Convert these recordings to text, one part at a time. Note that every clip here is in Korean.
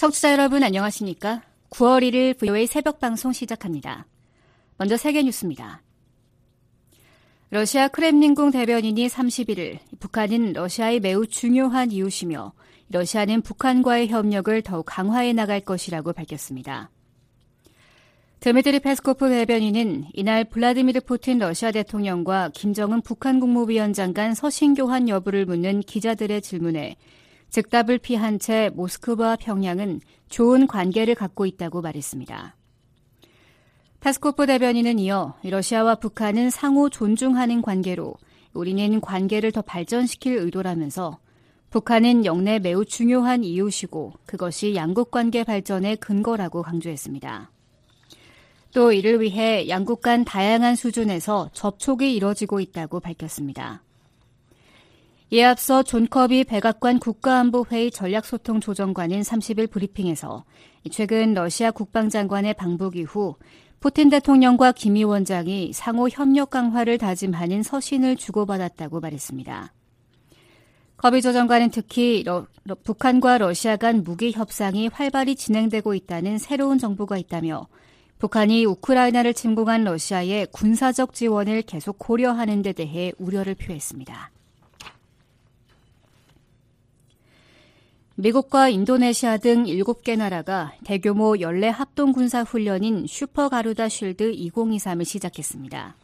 청취자 여러분 안녕하십니까? 9월 1일 VOA 새벽 방송 시작합니다. 먼저 세계 뉴스입니다. 러시아 크렘린궁 대변인이 31일 북한은 러시아의 매우 중요한 이웃이며 러시아는 북한과의 협력을 더욱 강화해 나갈 것이라고 밝혔습니다. 드미트리 페스코프 대변인은 이날 블라디미르 푸틴 러시아 대통령과 김정은 북한 국무위원장 간 서신 교환 여부를 묻는 기자들의 질문에 즉답을 피한 채 모스크바와 평양은 좋은 관계를 갖고 있다고 말했습니다. 파스코프 대변인은 이어 러시아와 북한은 상호 존중하는 관계로 우리는 관계를 더 발전시킬 의도라면서 북한은 영내 매우 중요한 이웃이고 그것이 양국 관계 발전의 근거라고 강조했습니다. 또 이를 위해 양국 간 다양한 수준에서 접촉이 이뤄지고 있다고 밝혔습니다. 이에 앞서 존 커비 백악관 국가안보회의 전략소통조정관은 30일 브리핑에서 최근 러시아 국방장관의 방북 이후 푸틴 대통령과 김 위원장이 상호 협력 강화를 다짐하는 서신을 주고받았다고 말했습니다. 커비 조정관은 특히 러, 러, 북한과 러시아 간 무기 협상이 활발히 진행되고 있다는 새로운 정보가 있다며 북한이 우크라이나를 침공한 러시아의 군사적 지원을 계속 고려하는 데 대해 우려를 표했습니다. 미국과 인도네시아 등 7개 나라가 대규모 연례 합동 군사 훈련인 슈퍼 가루다 쉴드 2023을 시작했습니다.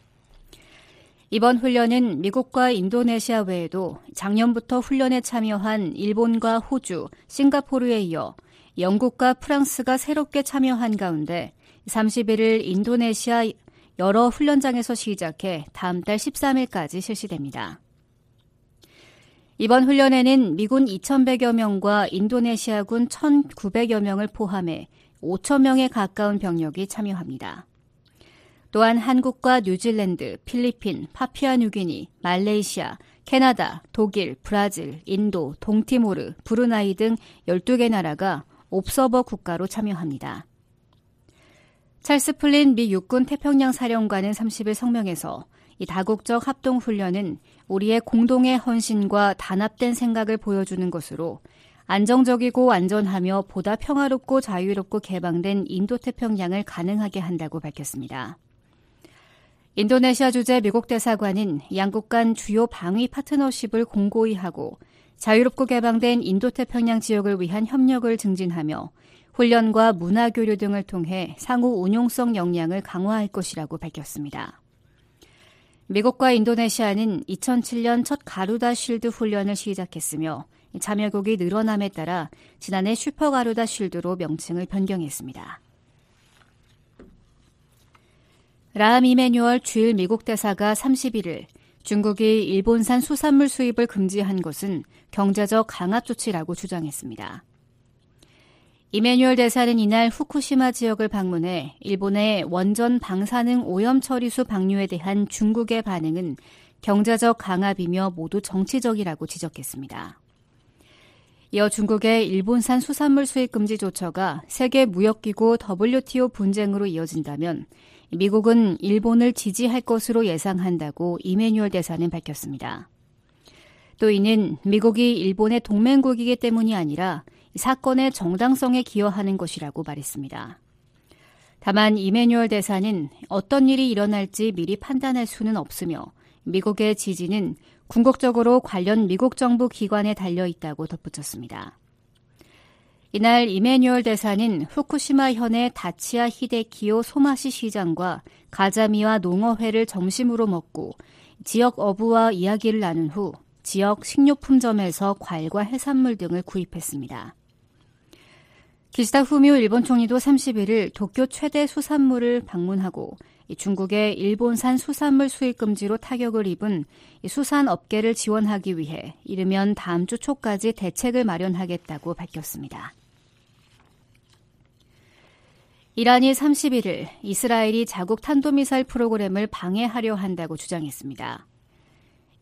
이번 훈련은 미국과 인도네시아 외에도 작년부터 훈련에 참여한 일본과 호주, 싱가포르에 이어 영국과 프랑스가 새롭게 참여한 가운데 31일 인도네시아 여러 훈련장에서 시작해 다음 달 13일까지 실시됩니다. 이번 훈련에는 미군 2,100여 명과 인도네시아군 1,900여 명을 포함해 5,000명에 가까운 병력이 참여합니다. 또한 한국과 뉴질랜드, 필리핀, 파푸아뉴기니, 말레이시아, 캐나다, 독일, 브라질, 인도, 동티모르, 브루나이 등 12개 나라가 옵서버 국가로 참여합니다. 찰스 플린 미 육군 태평양 사령관은 30일 성명에서 이 다국적 합동 훈련은 우리의 공동의 헌신과 단합된 생각을 보여주는 것으로 안정적이고 안전하며 보다 평화롭고 자유롭고 개방된 인도태평양을 가능하게 한다고 밝혔습니다. 인도네시아 주재 미국 대사관은 양국 간 주요 방위 파트너십을 공고히 하고 자유롭고 개방된 인도태평양 지역을 위한 협력을 증진하며 훈련과 문화 교류 등을 통해 상호 운용성 역량을 강화할 것이라고 밝혔습니다. 미국과 인도네시아는 2007년 첫 가루다 쉴드 훈련을 시작했으며 참여국이 늘어남에 따라 지난해 슈퍼 가루다 쉴드로 명칭을 변경했습니다. 라함 이메뉴얼 주일 미국 대사가 31일 중국이 일본산 수산물 수입을 금지한 것은 경제적 강압 조치라고 주장했습니다. 이메뉴얼 대사는 이날 후쿠시마 지역을 방문해 일본의 원전 방사능 오염 처리수 방류에 대한 중국의 반응은 경제적 강압이며 모두 정치적이라고 지적했습니다. 이어 중국의 일본산 수산물 수입 금지 조처가 세계 무역기구 WTO 분쟁으로 이어진다면 미국은 일본을 지지할 것으로 예상한다고 이메뉴얼 대사는 밝혔습니다. 또 이는 미국이 일본의 동맹국이기 때문이 아니라 사건의 정당성에 기여하는 것이라고 말했습니다. 다만 이메뉴얼 대사는 어떤 일이 일어날지 미리 판단할 수는 없으며 미국의 지지는 궁극적으로 관련 미국 정부 기관에 달려 있다고 덧붙였습니다. 이날 이메뉴얼 대사는 후쿠시마 현의 다치아 히데키오 소마시 시장과 가자미와 농어회를 점심으로 먹고 지역 어부와 이야기를 나눈 후 지역 식료품점에서 과일과 해산물 등을 구입했습니다. 기시다 후미오 일본 총리도 31일 도쿄 최대 수산물을 방문하고 중국의 일본산 수산물 수입 금지로 타격을 입은 수산 업계를 지원하기 위해 이르면 다음 주 초까지 대책을 마련하겠다고 밝혔습니다. 이란이 31일 이스라엘이 자국 탄도미사일 프로그램을 방해하려 한다고 주장했습니다.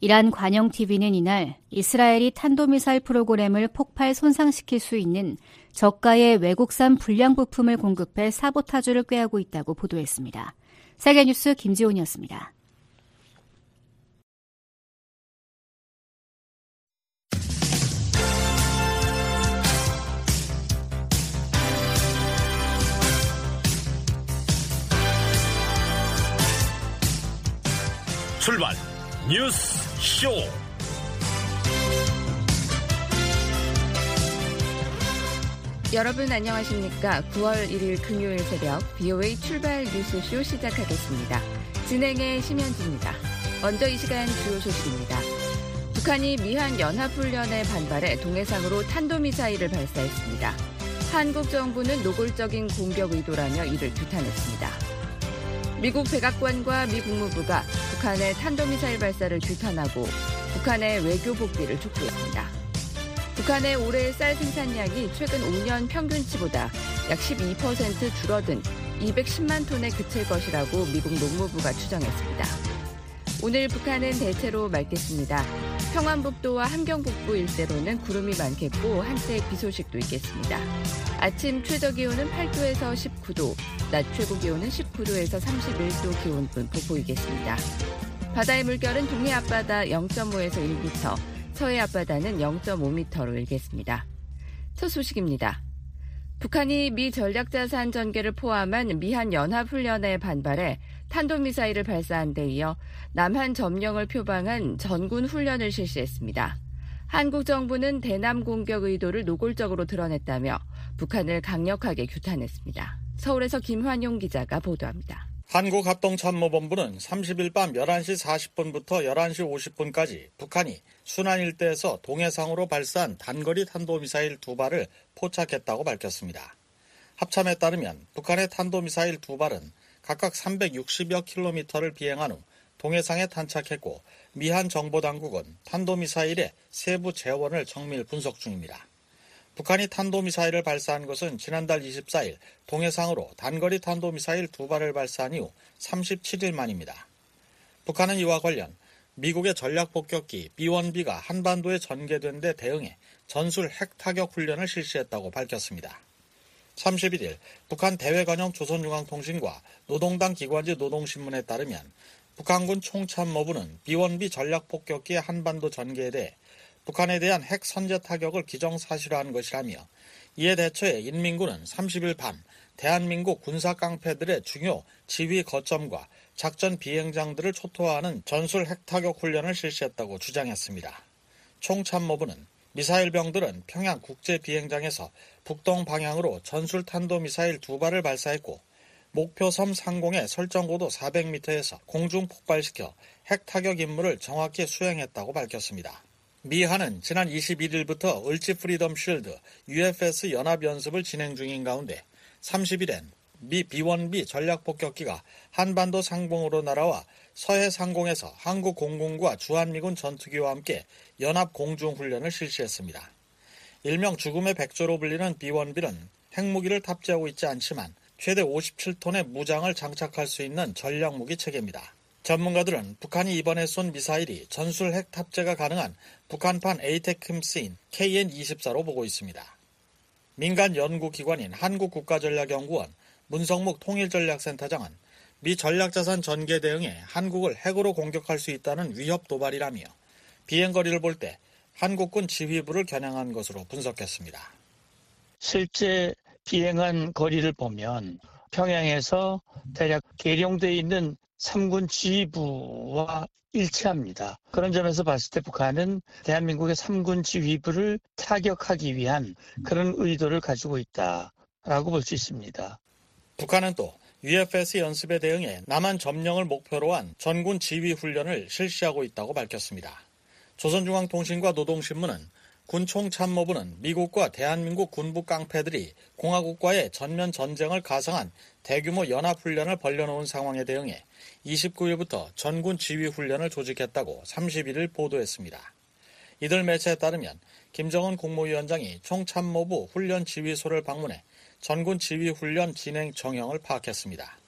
이란 관영 TV는 이날 이스라엘이 탄도미사일 프로그램을 폭발 손상시킬 수 있는 저가의 외국산 불량 부품을 공급해 사보타주를 꾀하고 있다고 보도했습니다. 세계뉴스 김지훈이었습니다. 출발 뉴스 쇼. 여러분 안녕하십니까? 9월 1일 금요일 새벽 BOA 출발 뉴스쇼 시작하겠습니다. 진행의 심현지입니다. 먼저 이 시간 주요 소식입니다. 북한이 미한 연합훈련에 반발해 동해상으로 탄도미사일을 발사했습니다. 한국 정부는 노골적인 공격 의도라며 이를 규탄했습니다. 미국 백악관과 미 국무부가 북한의 탄도미사일 발사를 규탄하고 북한의 외교 복귀를 촉구했습니다. 북한의 올해 쌀 생산량이 최근 5년 평균치보다 약 12% 줄어든 210만 톤에 그칠 것이라고 미국 농무부가 추정했습니다. 오늘 북한은 대체로 맑겠습니다. 평안북도와 함경북부 일대로는 구름이 많겠고 한때 비 소식도 있겠습니다. 아침 최저 기온은 8도에서 19도, 낮 최고 기온은 19도에서 31도 기온분 보이겠습니다. 바다의 물결은 동해 앞바다 0.5에서 1m, 서해 앞바다는 0.5m로 일겠습니다. 첫 소식입니다. 북한이 미 전략자산 전개를 포함한 미한 연합훈련에 반발해 탄도미사일을 발사한 데 이어 남한 점령을 표방한 전군 훈련을 실시했습니다. 한국 정부는 대남 공격 의도를 노골적으로 드러냈다며 북한을 강력하게 규탄했습니다. 서울에서 김환용 기자가 보도합니다. 한국합동참모본부는 30일 밤 11시 40분부터 11시 50분까지 북한이 순안 일대에서 동해상으로 발사한 단거리 탄도미사일 두 발을 포착했다고 밝혔습니다. 합참에 따르면 북한의 탄도미사일 두 발은 각각 360여 킬로미터를 비행한 후 동해상에 탄착했고 미한 정보당국은 탄도미사일의 세부 재원을 정밀 분석 중입니다. 북한이 탄도미사일을 발사한 것은 지난달 24일 동해상으로 단거리 탄도미사일 두 발을 발사한 이후 37일 만입니다. 북한은 이와 관련 미국의 전략 폭격기 B-1B가 한반도에 전개된 데 대응해 전술 핵 타격 훈련을 실시했다고 밝혔습니다. 31일 북한 대외관영 조선중앙통신과 노동당 기관지 노동신문에 따르면 북한군 총참모부는 B-1B 전략 폭격기의 한반도 전개에 대해 북한에 대한 핵 선제 타격을 기정사실화한 것이라며 이에 대처해 인민군은 30일 밤 대한민국 군사 깡패들의 중요 지휘 거점과 작전 비행장들을 초토화하는 전술 핵타격 훈련을 실시했다고 주장했습니다. 총참모부는 미사일 병들은 평양 국제 비행장에서 북동 방향으로 전술 탄도 미사일 두 발을 발사했고 목표 섬 상공의 설정 고도 400m에서 공중 폭발시켜 핵 타격 임무를 정확히 수행했다고 밝혔습니다. 미한은 지난 21일부터 을지 프리덤 쉴드 UFS 연합 연습을 진행 중인 가운데 30일엔 미 B-1B 전략 폭격기가 한반도 상공으로 날아와 서해 상공에서 한국 공군과 주한미군 전투기와 함께 연합 공중 훈련을 실시했습니다. 일명 죽음의 백조로 불리는 B-1B는 핵무기를 탑재하고 있지 않지만 최대 57톤의 무장을 장착할 수 있는 전략무기 체계입니다. 전문가들은 북한이 이번에 쏜 미사일이 전술 핵 탑재가 가능한 북한판 에이테크스인 KN-24로 보고 있습니다. 민간 연구기관인 한국국가전략연구원 문성묵 통일전략센터장은 미 전략자산 전개 대응에 한국을 핵으로 공격할 수 있다는 위협 도발이라며 비행거리를 볼 때 한국군 지휘부를 겨냥한 것으로 분석했습니다. 실제 비행한 거리를 보면 평양에서 대략 계룡되어 있는 3군 지휘부와 일치합니다. 그런 점에서 봤을 때 북한은 대한민국의 3군 지휘부를 타격하기 위한 그런 의도를 가지고 있다라고 볼 수 있습니다. 북한은 또 UFS 연습에 대응해 남한 점령을 목표로 한 전군 지휘 훈련을 실시하고 있다고 밝혔습니다. 조선중앙통신과 노동신문은 군총참모부는 미국과 대한민국 군부 깡패들이 공화국과의 전면 전쟁을 가상한 대규모 연합훈련을 벌려놓은 상황에 대응해 29일부터 전군 지휘훈련을 조직했다고 31일 보도했습니다. 이들 매체에 따르면 김정은 국무위원장이 총참모부 훈련 지휘소를 방문해 전군 지휘훈련 진행 정형을 파악했습니다.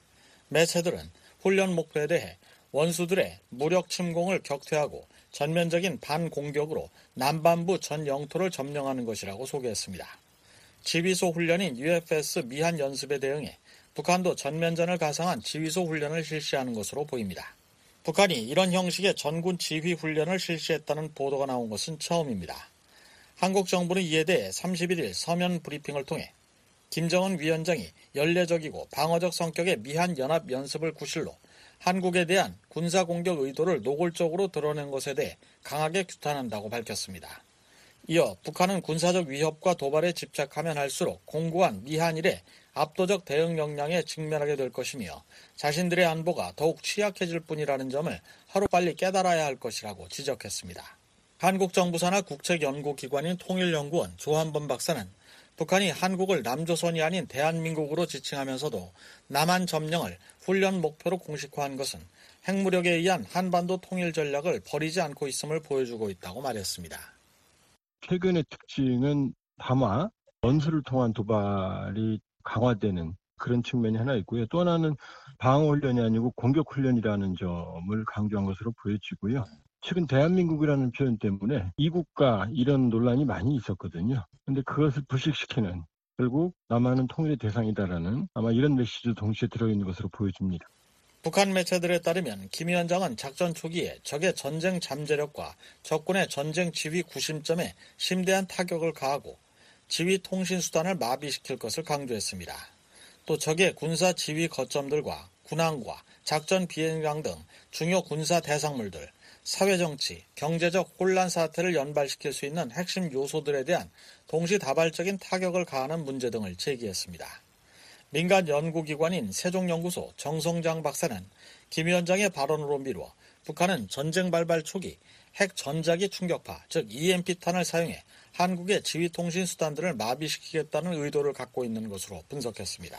매체들은 훈련 목표에 대해 원수들의 무력 침공을 격퇴하고 전면적인 반공격으로 남반부 전 영토를 점령하는 것이라고 소개했습니다. 지휘소 훈련인 UFS 미한 연습에 대응해 북한도 전면전을 가상한 지휘소 훈련을 실시하는 것으로 보입니다. 북한이 이런 형식의 전군 지휘 훈련을 실시했다는 보도가 나온 것은 처음입니다. 한국 정부는 이에 대해 31일 서면 브리핑을 통해 김정은 위원장이 연례적이고 방어적 성격의 미한 연합 연습을 구실로 한국에 대한 군사 공격 의도를 노골적으로 드러낸 것에 대해 강하게 규탄한다고 밝혔습니다. 이어 북한은 군사적 위협과 도발에 집착하면 할수록 공고한 미한일에 압도적 대응 역량에 직면하게 될 것이며 자신들의 안보가 더욱 취약해질 뿐이라는 점을 하루빨리 깨달아야 할 것이라고 지적했습니다. 한국 정부 산하 국책연구기관인 통일연구원 조한범 박사는 북한이 한국을 남조선이 아닌 대한민국으로 지칭하면서도 남한 점령을 훈련 목표로 공식화한 것은 핵무력에 의한 한반도 통일 전략을 버리지 않고 있음을 보여주고 있다고 말했습니다. 최근의 특징은 다마 원수를 통한 도발이 강화되는 그런 측면이 하나 있고요. 또 하나는 방어 훈련이 아니고 공격 훈련이라는 점을 강조한 것으로 보여지고요. 최근 대한민국이라는 표현 때문에 이국가 이런 논란이 많이 있었거든요. 근데 그것을 불식시키는 결국 남한은 통일의 대상이다라는 아마 이런 메시지도 동시에 들어있는 것으로 보여집니다. 북한 매체들에 따르면 김 위원장은 작전 초기에 적의 전쟁 잠재력과 적군의 전쟁 지휘 구심점에 심대한 타격을 가하고 지휘 통신 수단을 마비시킬 것을 강조했습니다. 또 적의 군사 지휘 거점들과 군항과 작전 비행장 등 중요 군사 대상물들, 사회정치, 경제적 혼란 사태를 연발시킬 수 있는 핵심 요소들에 대한 동시다발적인 타격을 가하는 문제 등을 제기했습니다. 민간 연구기관인 세종연구소 정성장 박사는 김 위원장의 발언으로 미루어 북한은 전쟁 발발 초기 핵 전자기 충격파, 즉 EMP탄을 사용해 한국의 지휘통신 수단들을 마비시키겠다는 의도를 갖고 있는 것으로 분석했습니다.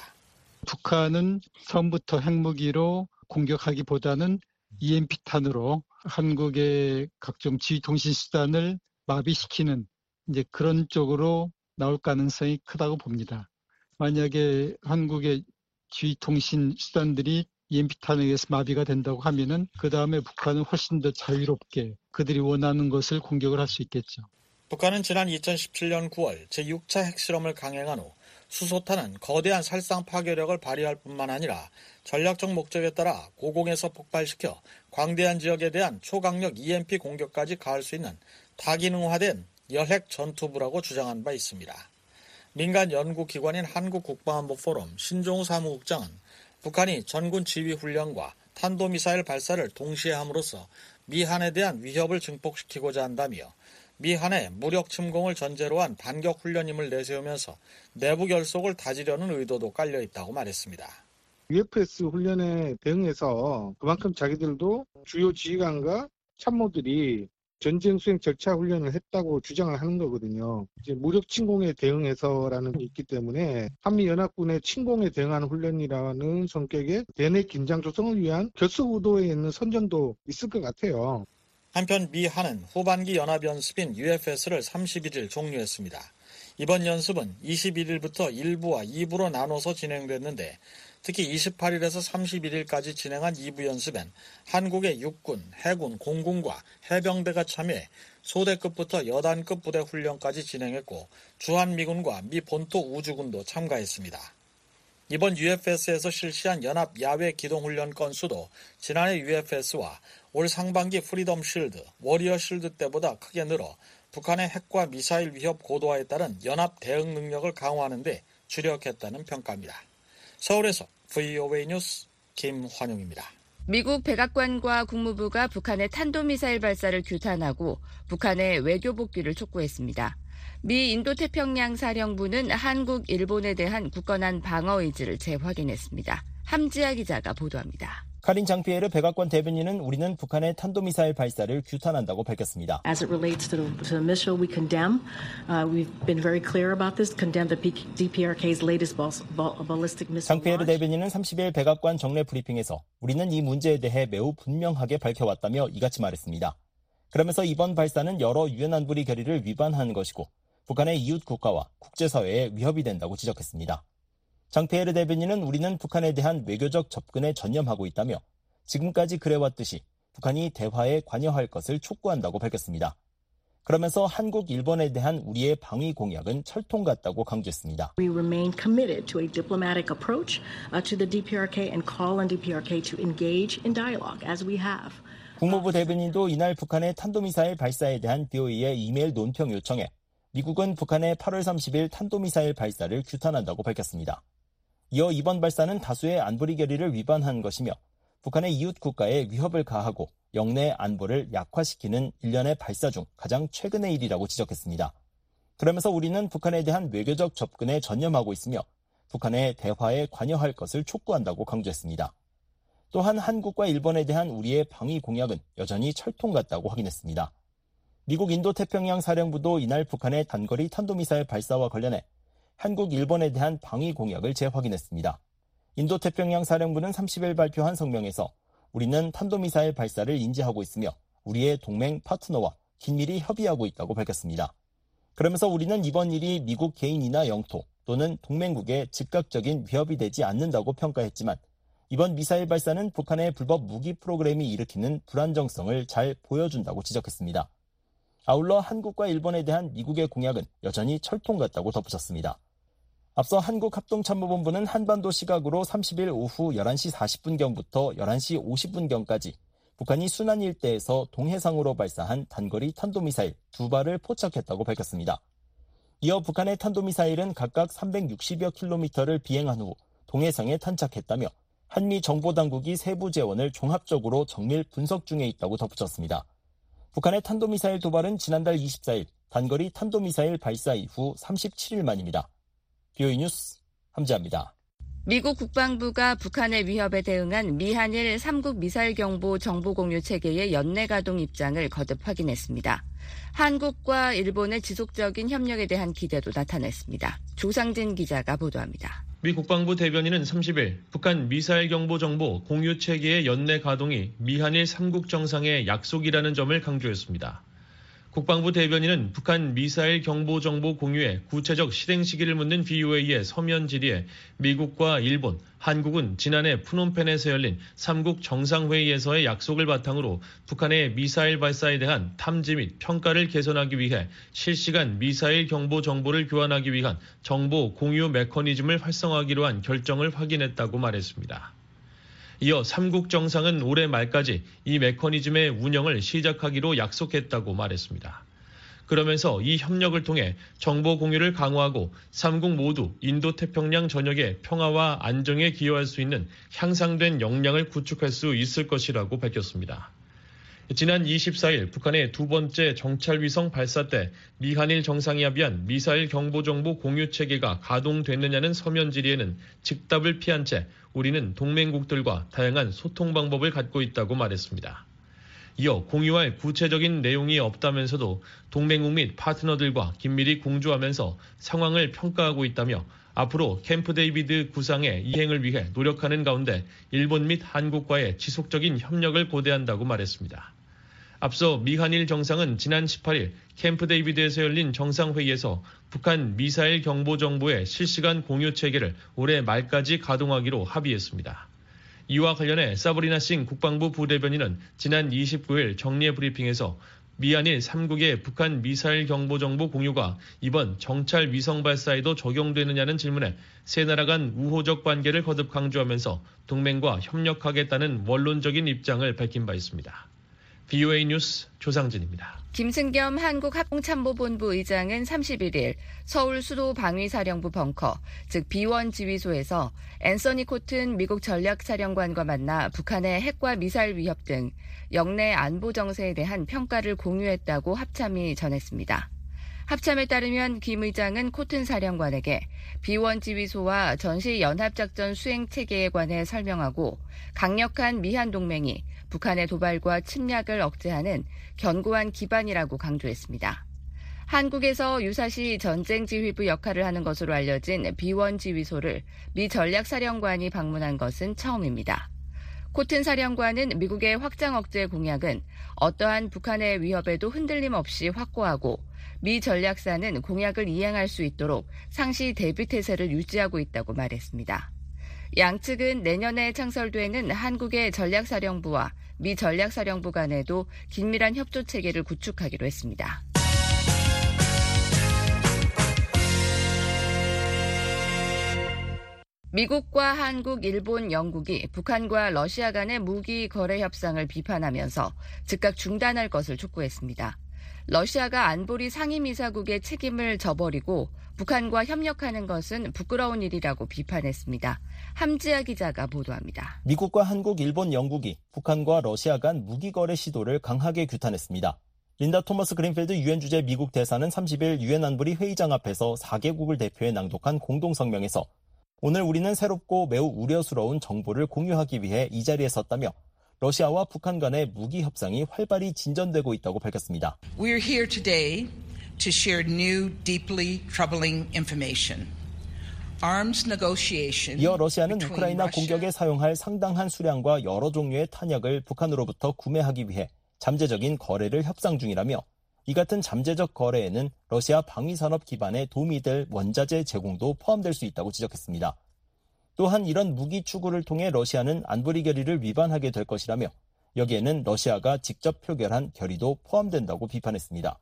북한은 처음부터 핵무기로 공격하기보다는 EMP탄으로 한국의 각종 지휘통신 수단을 마비시키는 이제 그런 쪽으로 나올 가능성이 크다고 봅니다. 만약에 한국의 지휘통신 수단들이 EMP탄에 의해서 마비가 된다고 하면은 그 다음에 북한은 훨씬 더 자유롭게 그들이 원하는 것을 공격을 할 수 있겠죠. 북한은 지난 2017년 9월 제6차 핵실험을 강행한 후 수소탄은 거대한 살상 파괴력을 발휘할 뿐만 아니라 전략적 목적에 따라 고공에서 폭발시켜 광대한 지역에 대한 초강력 EMP 공격까지 가할 수 있는 다기능화된 열핵 전투부라고 주장한 바 있습니다. 민간 연구기관인 한국국방안보 포럼 신종우 사무국장은 북한이 전군 지휘 훈련과 탄도미사일 발사를 동시에 함으로써 미한에 대한 위협을 증폭시키고자 한다며 미한의 무력 침공을 전제로 한 반격 훈련임을 내세우면서 내부 결속을 다지려는 의도도 깔려 있다고 말했습니다. UFS 훈련에 대응해서 그만큼 자기들도 주요 지휘관과 참모들이 전쟁 수행 절차 훈련을 했다고 주장을 하는 거거든요. 이제 무력 침공에 대응해서라는 게 있기 때문에 한미 연합군의 침공에 대응하는 훈련이라는 성격의 대내 긴장 조성을 위한 결속 의도에 있는 선전도 있을 것 같아요. 한편 미 한은 후반기 연합 연습인 UFS를 31일 종료했습니다. 이번 연습은 21일부터 1부와 2부로 나눠서 진행됐는데 특히 28일에서 31일까지 진행한 2부 연습엔 한국의 육군, 해군, 공군과 해병대가 참여해 소대급부터 여단급 부대 훈련까지 진행했고 주한미군과 미 본토 우주군도 참가했습니다. 이번 UFS에서 실시한 연합 야외 기동훈련 건수도 지난해 UFS와 올 상반기 프리덤 실드, 워리어 실드 때보다 크게 늘어 북한의 핵과 미사일 위협 고도화에 따른 연합 대응 능력을 강화하는 데 주력했다는 평가입니다. 서울에서 VOA 뉴스 김환용입니다. 미국 백악관과 국무부가 북한의 탄도미사일 발사를 규탄하고 북한의 외교 복귀를 촉구했습니다. 미 인도태평양 사령부는 한국, 일본에 대한 굳건한 방어 의지를 재확인했습니다. 함지하 기자가 보도합니다. 카린 장피에르 백악관 대변인은 우리는 북한의 탄도미사일 발사를 규탄한다고 밝혔습니다. As it relates to the, to the missile, we condemn. Uh, we've been very clear about this. Condemn the DPRK's latest ballistic missile. 장피에르 대변인은 30일 백악관 정례 브리핑에서 우리는 이 문제에 대해 매우 분명하게 밝혀왔다며 이같이 말했습니다. 그러면서 이번 발사는 여러 유엔 안보리 결의를 위반하는 것이고 북한의 이웃 국가와 국제사회에 위협이 된다고 지적했습니다. 장페에르 대변인은 우리는 북한에 대한 외교적 접근에 전념하고 있다며 지금까지 그래왔듯이 북한이 대화에 관여할 것을 촉구한다고 밝혔습니다. 그러면서 한국, 일본에 대한 우리의 방위 공약은 철통 같다고 강조했습니다. We remain committed to a diplomatic approach to the DPRK and call on DPRK to engage in dialogue as we have. 국무부 대변인도 이날 북한의 탄도미사일 발사에 대한 BOE의 이메일 논평 요청에 미국은 북한의 8월 30일 탄도미사일 발사를 규탄한다고 밝혔습니다. 이어 이번 발사는 다수의 안보리 결의를 위반한 것이며 북한의 이웃 국가에 위협을 가하고 영내 안보를 약화시키는 일련의 발사 중 가장 최근의 일이라고 지적했습니다. 그러면서 우리는 북한에 대한 외교적 접근에 전념하고 있으며 북한의 대화에 관여할 것을 촉구한다고 강조했습니다. 또한 한국과 일본에 대한 우리의 방위 공약은 여전히 철통 같다고 확인했습니다. 미국 인도태평양 사령부도 이날 북한의 단거리 탄도미사일 발사와 관련해 한국, 일본에 대한 방위 공약을 재확인했습니다. 인도태평양 사령부는 30일 발표한 성명에서 우리는 탄도미사일 발사를 인지하고 있으며 우리의 동맹 파트너와 긴밀히 협의하고 있다고 밝혔습니다. 그러면서 우리는 이번 일이 미국 개인이나 영토 또는 동맹국에 즉각적인 위협이 되지 않는다고 평가했지만 이번 미사일 발사는 북한의 불법 무기 프로그램이 일으키는 불안정성을 잘 보여준다고 지적했습니다. 아울러 한국과 일본에 대한 미국의 공약은 여전히 철통 같다고 덧붙였습니다. 앞서 한국합동참모본부는 한반도 시각으로 30일 오후 11시 40분경부터 11시 50분경까지 북한이 순안 일대에서 동해상으로 발사한 단거리 탄도미사일 두 발을 포착했다고 밝혔습니다. 이어 북한의 탄도미사일은 각각 360여 킬로미터를 비행한 후 동해상에 탄착했다며 한미 정보당국이 세부 재원을 종합적으로 정밀 분석 중에 있다고 덧붙였습니다. 북한의 탄도미사일 도발은 지난달 24일 단거리 탄도미사일 발사 이후 37일 만입니다. 비오이 뉴스 함재합니다. 미국 국방부가 북한의 위협에 대응한 미한일 3국 미사일 경보 정보 공유 체계의 연내 가동 입장을 거듭 확인했습니다. 한국과 일본의 지속적인 협력에 대한 기대도 나타냈습니다. 조상진 기자가 보도합니다. 미 국방부 대변인은 30일 북한 미사일 경보 정보 공유 체계의 연내 가동이 미한일 3국 정상의 약속이라는 점을 강조했습니다. 국방부 대변인은 북한 미사일 경보 정보 공유의 구체적 실행 시기를 묻는 BOA의 서면 질의에 미국과 일본, 한국은 지난해 푸놈펜에서 열린 3국 정상회의에서의 약속을 바탕으로 북한의 미사일 발사에 대한 탐지 및 평가를 개선하기 위해 실시간 미사일 경보 정보를 교환하기 위한 정보 공유 메커니즘을 활성화하기로 한 결정을 확인했다고 말했습니다. 이어 삼국 정상은 올해 말까지 이 메커니즘의 운영을 시작하기로 약속했다고 말했습니다. 그러면서 이 협력을 통해 정보 공유를 강화하고 삼국 모두 인도 태평양 전역의 평화와 안정에 기여할 수 있는 향상된 역량을 구축할 수 있을 것이라고 밝혔습니다. 지난 24일 북한의 두 번째 정찰위성 발사 때 미한일 정상이 합의한 미사일 경보정보 공유 체계가 가동됐느냐는 서면 질의에는 즉답을 피한 채 우리는 동맹국들과 다양한 소통 방법을 갖고 있다고 말했습니다. 이어 공유할 구체적인 내용이 없다면서도 동맹국 및 파트너들과 긴밀히 공조하면서 상황을 평가하고 있다며 앞으로 캠프 데이비드 구상의 이행을 위해 노력하는 가운데 일본 및 한국과의 지속적인 협력을 고대한다고 말했습니다. 앞서 미한일 정상은 지난 18일 캠프 데이비드에서 열린 정상회의에서 북한 미사일 경보 정보의 실시간 공유 체계를 올해 말까지 가동하기로 합의했습니다. 이와 관련해 사브리나 싱 국방부 부대변인은 지난 29일 정례 브리핑에서 미한일 3국의 북한 미사일 경보 정보 공유가 이번 정찰 위성 발사에도 적용되느냐는 질문에 세 나라 간 우호적 관계를 거듭 강조하면서 동맹과 협력하겠다는 원론적인 입장을 밝힌 바 있습니다. BOA 뉴스 조상진입니다. 김승겸 한국합동참모본부 의장은 31일 서울 수도 방위사령부 벙커, 즉 B1 지휘소에서 앤서니 코튼 미국 전략사령관과 만나 북한의 핵과 미사일 위협 등 영내 안보 정세에 대한 평가를 공유했다고 합참이 전했습니다. 합참에 따르면 김 의장은 코튼 사령관에게 B1 지휘소와 전시 연합작전 수행 체계에 관해 설명하고 강력한 미한 동맹이 북한의 도발과 침략을 억제하는 견고한 기반이라고 강조했습니다. 한국에서 유사시 전쟁 지휘부 역할을 하는 것으로 알려진 B1 지휘소를 미 전략사령관이 방문한 것은 처음입니다. 코튼 사령관은 미국의 확장 억제 공약은 어떠한 북한의 위협에도 흔들림 없이 확고하고 미 전략사는 공약을 이행할 수 있도록 상시 대비 태세를 유지하고 있다고 말했습니다. 양측은 내년에 창설되는 한국의 전략사령부와 미 전략사령부 간에도 긴밀한 협조 체계를 구축하기로 했습니다. 미국과 한국, 일본, 영국이 북한과 러시아 간의 무기 거래 협상을 비판하면서 즉각 중단할 것을 촉구했습니다. 러시아가 안보리 상임이사국의 책임을 져버리고 북한과 협력하는 것은 부끄러운 일이라고 비판했습니다. 함지아 기자가 보도합니다. 미국과 한국, 일본, 영국이 북한과 러시아 간 무기 거래 시도를 강하게 규탄했습니다. 린다 토머스 그린필드 유엔 주재 미국 대사는 30일 유엔 안보리 회의장 앞에서 4개국을 대표해 낭독한 공동 성명에서 오늘 우리는 새롭고 매우 우려스러운 정보를 공유하기 위해 이 자리에 섰다며 러시아와 북한 간의 무기 협상이 활발히 진전되고 있다고 밝혔습니다. We're here today to share new, deeply troubling information. 이어 러시아는 우크라이나 공격에 사용할 상당한 수량과 여러 종류의 탄약을 북한으로부터 구매하기 위해 잠재적인 거래를 협상 중이라며 이 같은 잠재적 거래에는 러시아 방위산업 기반에 도움이 될 원자재 제공도 포함될 수 있다고 지적했습니다. 또한 이런 무기 추구를 통해 러시아는 안보리 결의를 위반하게 될 것이라며 여기에는 러시아가 직접 표결한 결의도 포함된다고 비판했습니다.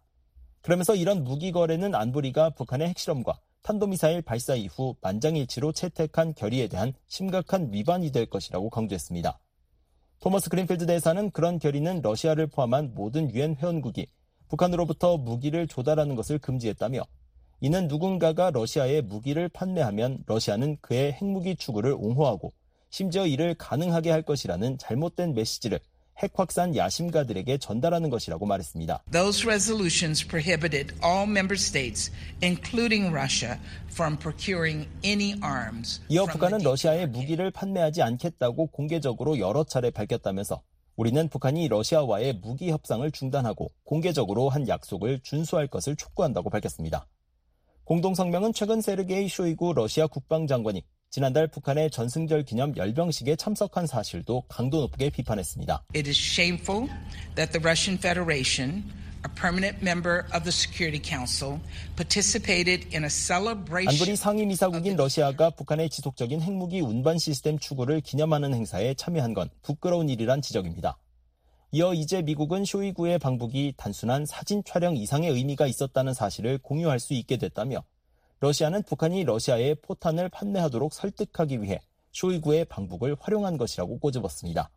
그러면서 이런 무기 거래는 안보리가 북한의 핵실험과 탄도미사일 발사 이후 만장일치로 채택한 결의에 대한 심각한 위반이 될 것이라고 강조했습니다. 토머스 그린필드 대사는 그런 결의는 러시아를 포함한 모든 유엔 회원국이 북한으로부터 무기를 조달하는 것을 금지했다며 이는 누군가가 러시아에 무기를 판매하면 러시아는 그의 핵무기 추구를 옹호하고 심지어 이를 가능하게 할 것이라는 잘못된 메시지를 핵 확산 야심가들에게 전달하는 것이라고 말했습니다. Those resolutions prohibited all member states, including Russia, from procuring any arms. 이어 북한은 러시아에 무기를 판매하지 않겠다고 공개적으로 여러 차례 밝혔다면서 우리는 북한이 러시아와의 무기 협상을 중단하고 공개적으로 한 약속을 준수할 것을 촉구한다고 밝혔습니다. 공동성명은 최근 세르게이 쇼이구 러시아 국방장관이 지난달 북한의 전승절 기념 열병식에 참석한 사실도 강도 높게 비판했습니다. It is shameful that the Russian Federation a permanent member of the Security Council, participated in a celebration. 안보리 상임이사국인 러시아가 북한의 지속적인 핵무기 운반 시스템 추구를 기념하는 행사에 참여한 건 부끄러운 일이란 지적입니다. 이어 이제 미국은 쇼이구의 방북이 단순한 사진 촬영 이상의 의미가 있었다는 사실을 공유할 수 있게 됐다며 러시아는 북한이 러시아에 포탄을 판매하도록 설득하기 위해 쇼이구의 방북을 활용한 것이라고 꼬집었습니다.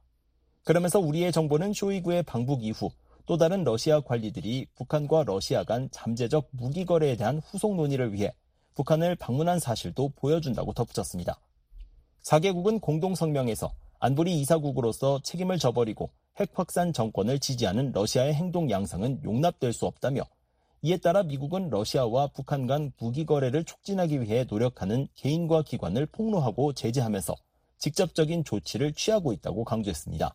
그러면서 우리의 정보는 쇼이구의 방북 이후 또 다른 러시아 관리들이 북한과 러시아 간 잠재적 무기 거래에 대한 후속 논의를 위해 북한을 방문한 사실도 보여준다고 덧붙였습니다. 4개국은 공동성명에서 안보리 이사국으로서 책임을 져버리고 핵 확산 정권을 지지하는 러시아의 행동 양상은 용납될 수 없다며 이에 따라 미국은 러시아와 북한 간 무기 거래를 촉진하기 위해 노력하는 개인과 기관을 폭로하고 제재하면서 직접적인 조치를 취하고 있다고 강조했습니다.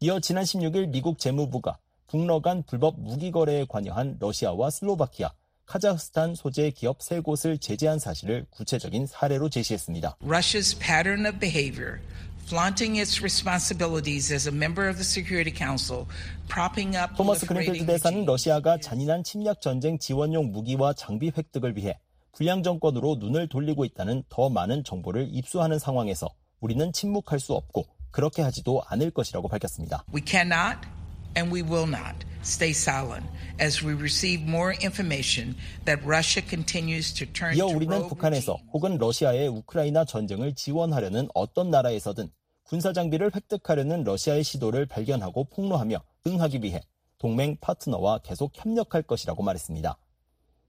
이어 지난 16일 미국 재무부가 북러 간 불법 무기 거래에 관여한 러시아와 슬로바키아, 카자흐스탄 소재 기업 세 곳을 제재한 사실을 구체적인 사례로 제시했습니다. Russia's pattern of behavior flaunting its responsibilities as a member of the Security Council, propping up 토머스 그린필드 대사는 러시아가 잔인한 침략 전쟁 지원용 무기와 장비 획득을 위해 불량 정권으로 눈을 돌리고 있다는 더 많은 정보를 입수하는 상황에서 우리는 침묵할 수 없고 그렇게 하지도 않을 것이라고 밝혔습니다. We cannot and we will not stay silent as we receive more information that Russia continues to turn 이어 우리는 북한에서 혹은 러시아의 우크라이나 전쟁을 지원하려는 어떤 나라에서든 군사 장비를 획득하려는 러시아의 시도를 발견하고 폭로하며 응하기 위해 동맹 파트너와 계속 협력할 것이라고 말했습니다.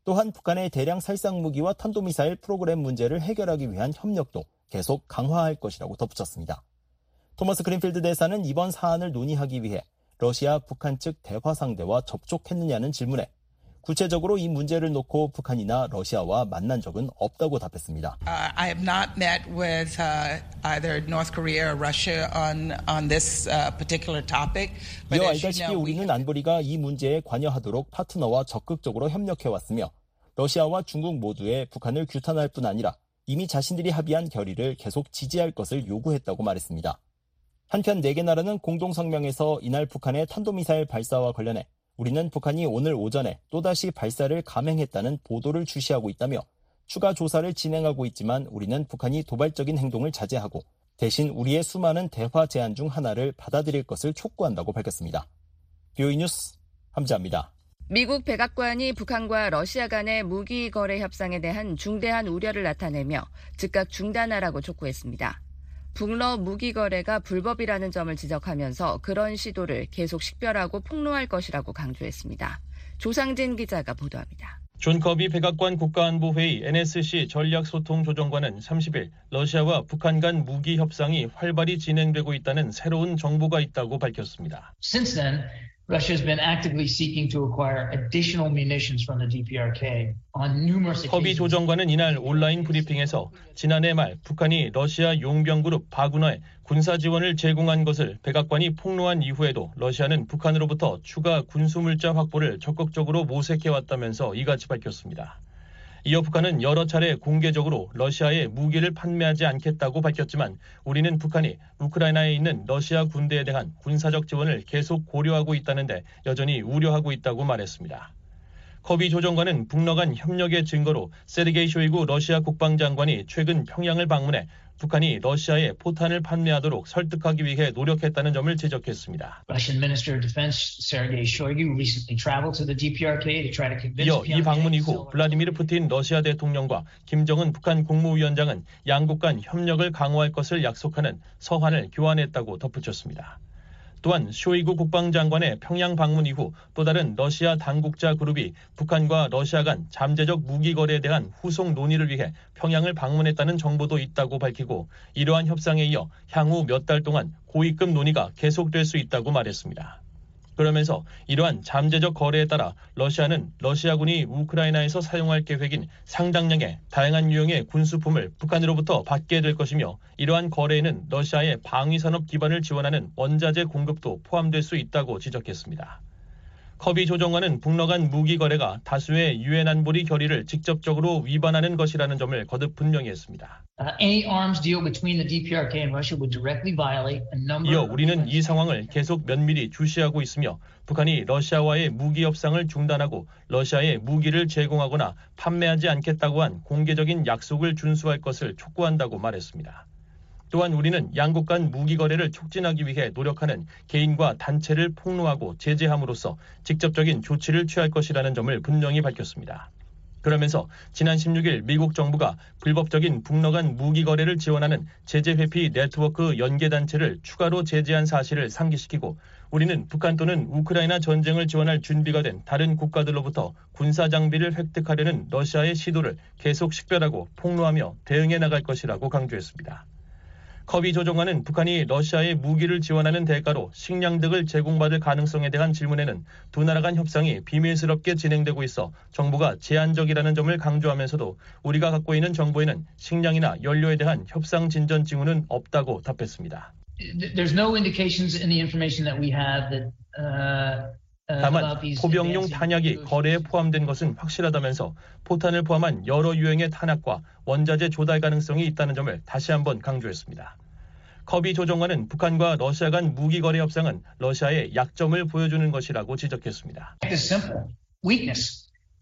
또한 북한의 대량 살상 무기와 탄도미사일 프로그램 문제를 해결하기 위한 협력도 계속 강화할 것이라고 덧붙였습니다. 토머스 그린필드 대사는 이번 사안을 논의하기 위해 러시아 북한 측 대화 상대와 접촉했느냐는 질문에 구체적으로 이 문제를 놓고 북한이나 러시아와 만난 적은 없다고 답했습니다. Uh, I have not met with uh, either North Korea or Russia on on this uh, particular topic. 이어 알다시피 우리는 안보리가 이 문제에 관여하도록 파트너와 적극적으로 협력해 왔으며 러시아와 중국 모두에 북한을 규탄할 뿐 아니라 이미 자신들이 합의한 결의를 계속 지지할 것을 요구했다고 말했습니다. 한편 4개 나라는 공동 성명에서 이날 북한의 탄도미사일 발사와 관련해 우리는 북한이 오늘 오전에 또다시 발사를 감행했다는 보도를 주시하고 있다며 추가 조사를 진행하고 있지만 우리는 북한이 도발적인 행동을 자제하고 대신 우리의 수많은 대화 제안 중 하나를 받아들일 것을 촉구한다고 밝혔습니다. 뷰이 뉴스 함지합니다. 미국 백악관이 북한과 러시아 간의 무기 거래 협상에 대한 중대한 우려를 나타내며 즉각 중단하라고 촉구했습니다. 북러 무기 거래가 불법이라는 점을 지적하면서 그런 시도를 계속 식별하고 폭로할 것이라고 강조했습니다. 조상진 기자가 보도합니다. 존 커비 백악관 국가안보회의 NSC 전략소통조정관은 30일 러시아와 북한 간 무기 협상이 활발히 진행되고 있다는 새로운 정보가 있다고 밝혔습니다. Since then, Russia has been actively seeking to acquire additional munitions from the DPRK on numerous occasions. 커비 조정관은 이날 온라인 브리핑에서 지난해 말 북한이 러시아 용병 그룹 바그너에 군사 지원을 제공한 것을 백악관이 폭로한 이후에도 러시아는 북한으로부터 추가 군수 물자 확보를 적극적으로 모색해 왔다면서 이같이 밝혔습니다. 이어 북한은 여러 차례 공개적으로 러시아에 무기를 판매하지 않겠다고 밝혔지만 우리는 북한이 우크라이나에 있는 러시아 군대에 대한 군사적 지원을 계속 고려하고 있다는데 여전히 우려하고 있다고 말했습니다. 커비 조정관은 북러 간 협력의 증거로 세르게이 쇼이구 러시아 국방장관이 최근 평양을 방문해 북한이 러시아에 포탄을 판매하도록 설득하기 위해 노력했다는 점을 지적했습니다. 이어 이 방문 이후 블라디미르 푸틴 러시아 대통령과 김정은 북한 국무위원장은 양국 간 협력을 강화할 것을 약속하는 서한을 교환했다고 덧붙였습니다. 또한 쇼이구 국방장관의 평양 방문 이후 또 다른 러시아 당국자 그룹이 북한과 러시아 간 잠재적 무기 거래에 대한 후속 논의를 위해 평양을 방문했다는 정보도 있다고 밝히고 이러한 협상에 이어 향후 몇 달 동안 고위급 논의가 계속될 수 있다고 말했습니다. 그러면서 이러한 잠재적 거래에 따라 러시아는 러시아군이 우크라이나에서 사용할 계획인 상당량의 다양한 유형의 군수품을 북한으로부터 받게 될 것이며 이러한 거래에는 러시아의 방위산업 기반을 지원하는 원자재 공급도 포함될 수 있다고 지적했습니다. 커비 조정관은 북러 간 무기 거래가 다수의 유엔 안보리 결의를 직접적으로 위반하는 것이라는 점을 거듭 분명히 했습니다. 이어 우리는 이 상황을 계속 면밀히 주시하고 있으며 북한이 러시아와의 무기 협상을 중단하고 러시아에 무기를 제공하거나 판매하지 않겠다고 한 공개적인 약속을 준수할 것을 촉구한다고 말했습니다. 또한 우리는 양국 간 무기 거래를 촉진하기 위해 노력하는 개인과 단체를 폭로하고 제재함으로써 직접적인 조치를 취할 것이라는 점을 분명히 밝혔습니다. 그러면서 지난 16일 미국 정부가 불법적인 북러 간 무기 거래를 지원하는 제재 회피 네트워크 연계 단체를 추가로 제재한 사실을 상기시키고 우리는 북한 또는 우크라이나 전쟁을 지원할 준비가 된 다른 국가들로부터 군사 장비를 획득하려는 러시아의 시도를 계속 식별하고 폭로하며 대응해 나갈 것이라고 강조했습니다. 커비 조정관은 북한이 러시아에 무기를 지원하는 대가로 식량 등을 제공받을 가능성에 대한 질문에는 두 나라 간 협상이 비밀스럽게 진행되고 있어 정부가 제한적이라는 점을 강조하면서도 우리가 갖고 있는 정보에는 식량이나 연료에 대한 협상 진전 징후는 없다고 답했습니다. There's no indications in the information that we have that uh... 다만 포병용 탄약이 거래에 포함된 것은 확실하다면서 포탄을 포함한 여러 유형의 탄약과 원자재 조달 가능성이 있다는 점을 다시 한번 강조했습니다. 커비 조정관은 북한과 러시아 간 무기 거래 협상은 러시아의 약점을 보여주는 것이라고 지적했습니다.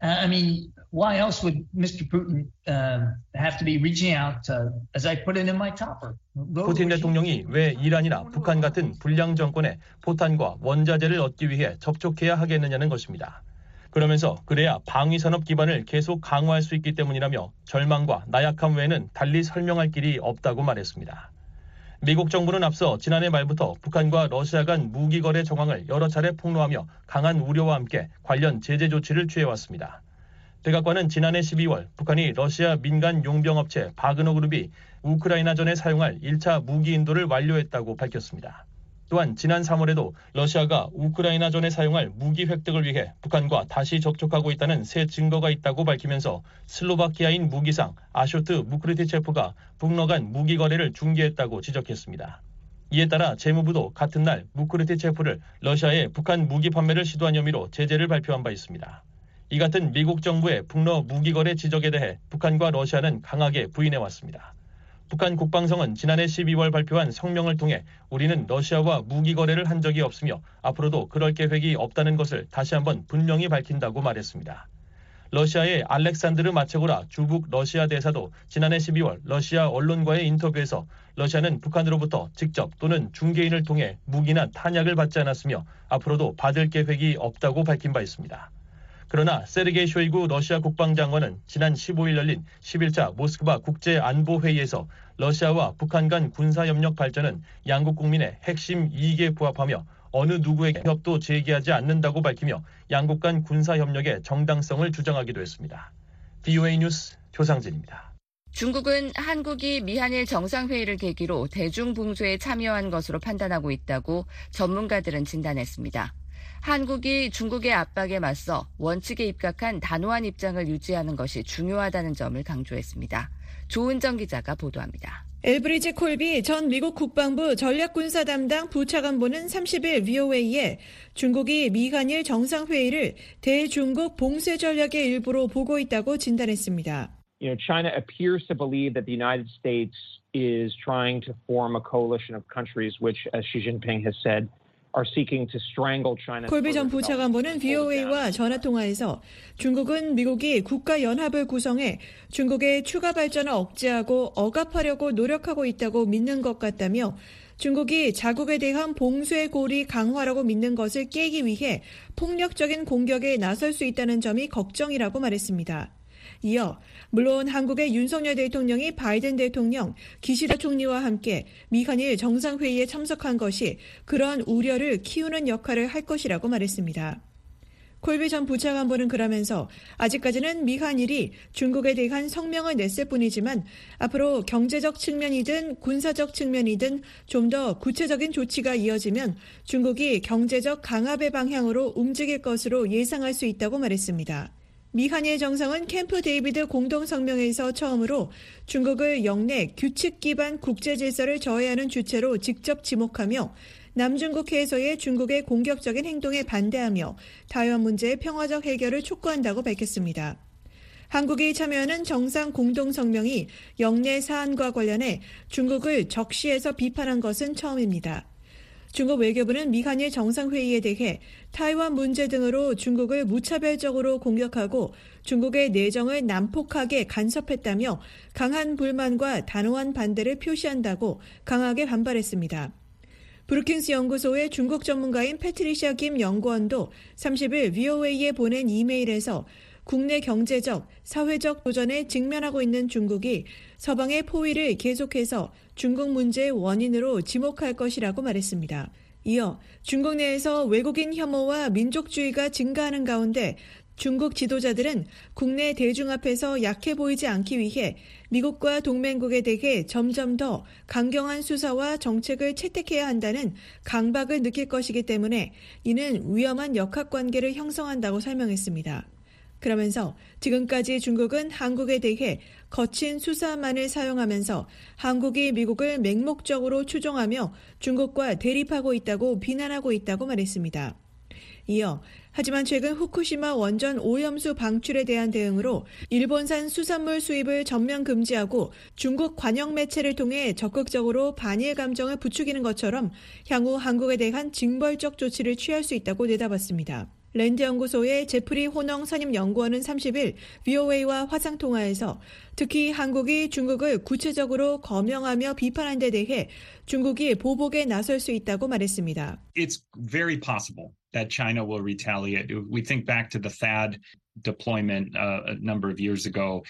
Uh, I mean, why else would Mr. Putin uh, have to be reaching out, uh, as I put it in my topper? 푸틴 대통령이 왜 이란이나 북한 같은 불량 정권에 포탄과 원자재를 얻기 위해 접촉해야 하겠느냐는 것입니다. 그러면서 그래야 방위산업 기반을 계속 강화할 수 있기 때문이라며 절망과 나약함 외에는 달리 설명할 길이 없다고 말했습니다. 미국 정부는 앞서 지난해 말부터 북한과 러시아 간 무기 거래 정황을 여러 차례 폭로하며 강한 우려와 함께 관련 제재 조치를 취해왔습니다. 백악관은 지난해 12월 북한이 러시아 민간 용병업체 바그너 그룹이 우크라이나전에 사용할 1차 무기 인도를 완료했다고 밝혔습니다. 또한 지난 3월에도 러시아가 우크라이나전에 사용할 무기 획득을 위해 북한과 다시 접촉하고 있다는 새 증거가 있다고 밝히면서 슬로바키아인 무기상 아쇼트 무크르티체프가 북러 간 무기 거래를 중개했다고 지적했습니다. 이에 따라 재무부도 같은 날 무크르티체프를 러시아에 북한 무기 판매를 시도한 혐의로 제재를 발표한 바 있습니다. 이 같은 미국 정부의 북러 무기 거래 지적에 대해 북한과 러시아는 강하게 부인해 왔습니다. 북한 국방성은 지난해 12월 발표한 성명을 통해 우리는 러시아와 무기 거래를 한 적이 없으며 앞으로도 그럴 계획이 없다는 것을 다시 한번 분명히 밝힌다고 말했습니다. 러시아의 알렉산드르 마체고라 주북 러시아 대사도 지난해 12월 러시아 언론과의 인터뷰에서 러시아는 북한으로부터 직접 또는 중개인을 통해 무기나 탄약을 받지 않았으며 앞으로도 받을 계획이 없다고 밝힌 바 있습니다. 그러나 세르게이 쇼이구 러시아 국방장관은 지난 15일 열린 11차 모스크바 국제안보회의에서 러시아와 북한 간 군사협력 발전은 양국 국민의 핵심 이익에 부합하며 어느 누구의 협도 제기하지 않는다고 밝히며 양국 간 군사 협력의 정당성을 주장하기도 했습니다. BOA 뉴스 조상진입니다. 중국은 한국이 미한일 정상회의를 계기로 대중봉쇄에 참여한 것으로 판단하고 있다고 전문가들은 진단했습니다. 한국이 중국의 압박에 맞서 원칙에 입각한 단호한 입장을 유지하는 것이 중요하다는 점을 강조했습니다. 조은정 기자가 보도합니다. 엘브리지 콜비 전 미국 국방부 전략군사 담당 부차관보는 30일 VOA에 중국이 미한일 정상회의를 대중국 봉쇄 전략의 일부로 보고 있다고 진단했습니다. You know, China appears to believe that the United States is trying to form a coalition of countries which, as Xi Jinping has said, 콜비 전 부차관보는 VOA와 전화통화에서 중국은 미국이 국가연합을 구성해 중국의 추가 발전을 억제하고 억압하려고 노력하고 있다고 믿는 것 같다며 중국이 자국에 대한 봉쇄 고리 강화라고 믿는 것을 깨기 위해 폭력적인 공격에 나설 수 있다는 점이 걱정이라고 말했습니다. 이어 물론 한국의 윤석열 대통령이 바이든 대통령, 기시다 총리와 함께 미한일 정상회의에 참석한 것이 그러한 우려를 키우는 역할을 할 것이라고 말했습니다. 콜비 전 부차관보는 그러면서 아직까지는 미한일이 중국에 대한 성명을 냈을 뿐이지만 앞으로 경제적 측면이든 군사적 측면이든 좀 더 구체적인 조치가 이어지면 중국이 경제적 강압의 방향으로 움직일 것으로 예상할 수 있다고 말했습니다. 미한일 정상은 캠프 데이비드 공동성명에서 처음으로 중국을 역내 규칙 기반 국제 질서를 저해하는 주체로 직접 지목하며 남중국해에서의 중국의 공격적인 행동에 반대하며台湾문제의 평화적 해결을 촉구한다고 밝혔습니다. 한국이 참여하는 정상 공동성명이 영내 사안과 관련해 중국을 적시해서 비판한 것은 처음입니다. 중국 외교부는 미한일 정상회의에 대해 타이완 문제 등으로 중국을 무차별적으로 공격하고 중국의 내정을 난폭하게 간섭했다며 강한 불만과 단호한 반대를 표시한다고 강하게 반발했습니다. 브루킹스 연구소의 중국 전문가인 패트리샤 김 연구원도 30일 VOA에 보낸 이메일에서 국내 경제적, 사회적 도전에 직면하고 있는 중국이 서방의 포위를 계속해서 중국 문제의 원인으로 지목할 것이라고 말했습니다. 이어 중국 내에서 외국인 혐오와 민족주의가 증가하는 가운데 중국 지도자들은 국내 대중 앞에서 약해 보이지 않기 위해 미국과 동맹국에 대해 점점 더 강경한 수사와 정책을 채택해야 한다는 강박을 느낄 것이기 때문에 이는 위험한 역학 관계를 형성한다고 설명했습니다. 그러면서 지금까지 중국은 한국에 대해 거친 수사만을 사용하면서 한국이 미국을 맹목적으로 추종하며 중국과 대립하고 있다고 비난하고 있다고 말했습니다. 이어 하지만 최근 후쿠시마 원전 오염수 방출에 대한 대응으로 일본산 수산물 수입을 전면 금지하고 중국 관영 매체를 통해 적극적으로 반일 감정을 부추기는 것처럼 향후 한국에 대한 징벌적 조치를 취할 수 있다고 내다봤습니다. 랜드 연구소의 제프리 호농 선임 연구원은 30일 VOA와 화상 통화에서 특히 한국이 중국을 구체적으로 거명하며 비판한 데 대해 중국이 보복에 나설 수 있다고 말했습니다. It's very possible that China will retaliate. We think back to the THAAD deployment uh, a number of years ago.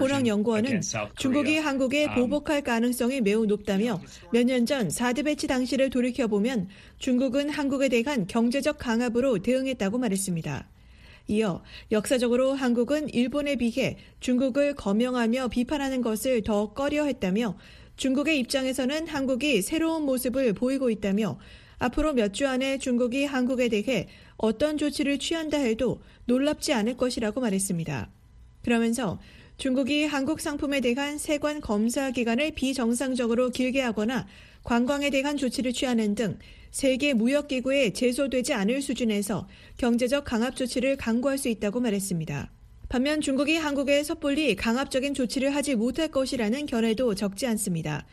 호랑 연구원은 중국이 한국에 um, 보복할 가능성이 매우 높다며 몇 년 전 사드 배치 당시를 돌이켜보면 중국은 한국에 대한 경제적 강압으로 대응했다고 말했습니다. 이어 역사적으로 한국은 일본에 비해 중국을 거명하며 비판하는 것을 더 꺼려 했다며 중국의 입장에서는 한국이 새로운 모습을 보이고 있다며 앞으로 몇 주 안에 중국이 한국에 대해 어떤 조치를 취한다 해도 놀랍지 않을 것이라고 말했습니다. 그러면서 중국이 한국 상품에 대한 세관 검사 기간을 비정상적으로 길게 하거나 관광에 대한 조치를 취하는 등 세계 무역기구에 제소되지 않을 수준에서 경제적 강압 조치를 강구할 수 있다고 말했습니다. 반면 중국이 한국에 섣불리 강압적인 조치를 하지 못할 것이라는 견해도 적지 않습니다.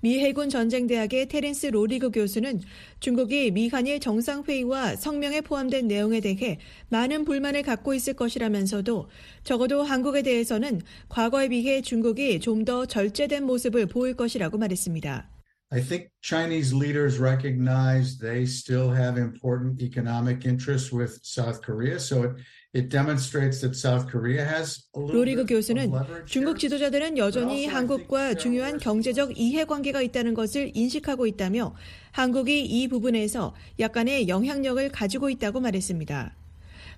미 해군 전쟁대학의 테렌스 로리그 교수는 중국이 미 한일 정상회의와 성명에 포함된 내용에 대해 많은 불만을 갖고 있을 것이라면서도 적어도 한국에 대해서는 과거에 비해 중국이 좀 더 절제된 모습을 보일 것이라고 말했습니다. I think Chinese leaders recognize they still have important economic interests with South Korea. So it, 로리그 교수는 중국. 지도자들은 여전히 한국과 중요한 경제적 이해관계가 있다는 것을 인식하고 있다며 한국이 이 부분에서 약간의 영향력을 가지고 있다고 말했습니다.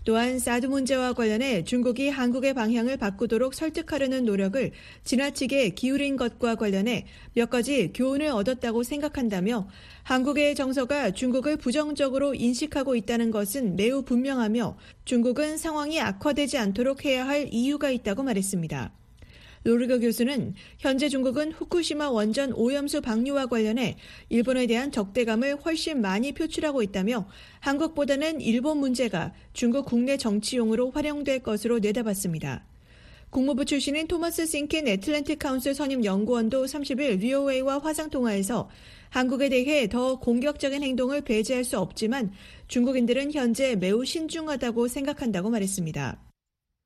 또한 사드 문제와 관련해 중국이 한국의 방향을 바꾸도록 설득하려는 노력을 지나치게 기울인 것과 관련해 몇 가지 교훈을 얻었다고 생각한다며 한국의 정서가 중국을 부정적으로 인식하고 있다는 것은 매우 분명하며 중국은 상황이 악화되지 않도록 해야 할 이유가 있다고 말했습니다. 로리거 교수는 현재 중국은 후쿠시마 원전 오염수 방류와 관련해 일본에 대한 적대감을 훨씬 많이 표출하고 있다며 한국보다는 일본 문제가 중국 국내 정치용으로 활용될 것으로 내다봤습니다. 국무부 출신인 토마스 싱킨 애틀랜틱 카운슬 선임 연구원도 30일 VOA와 화상통화에서 한국에 대해 더 공격적인 행동을 배제할 수 없지만 중국인들은 현재 매우 신중하다고 생각한다고 말했습니다.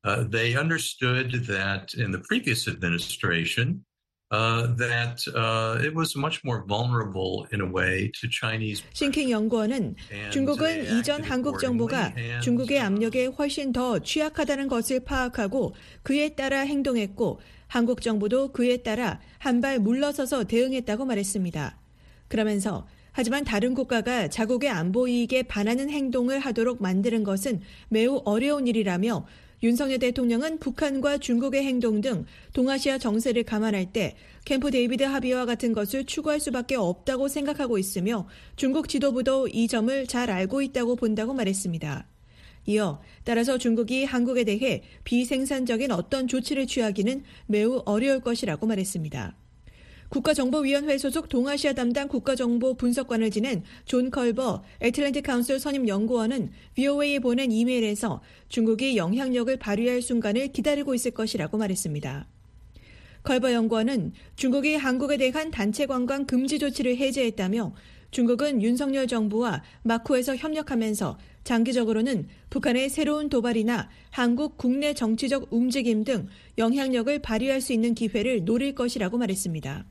Uh, they understood that in the previous administration, uh, that uh, it was much more vulnerable in a way to Chinese. 싱킹 연구원은 중국은 이전 한국 정부가 중국의 압력에 훨씬 더 취약하다는 것을 파악하고 그에 따라 행동했고 한국 정부도 그에 따라 한 발 물러서서 대응했다고 말했습니다. 그러면서 하지만 다른 국가가 자국의 안보 이익에 반하는 행동을 하도록 만드는 것은 매우 어려운 일이라며 윤석열 대통령은 북한과 중국의 행동 등 동아시아 정세를 감안할 때 캠프 데이비드 합의와 같은 것을 추구할 수밖에 없다고 생각하고 있으며 중국 지도부도 이 점을 잘 알고 있다고 본다고 말했습니다. 이어 따라서 중국이 한국에 대해 비생산적인 어떤 조치를 취하기는 매우 어려울 것이라고 말했습니다. 국가정보위원회 소속 동아시아 담당 국가정보 분석관을 지낸 존 컬버 애틀랜틱 카운슬 선임 연구원은 VOA에 보낸 이메일에서 중국이 영향력을 발휘할 순간을 기다리고 있을 것이라고 말했습니다. 컬버 연구원은 중국이 한국에 대한 단체 관광 금지 조치를 해제했다며 중국은 윤석열 정부와 마쿠에서 협력하면서 장기적으로는 북한의 새로운 도발이나 한국 국내 정치적 움직임 등 영향력을 발휘할 수 있는 기회를 노릴 것이라고 말했습니다.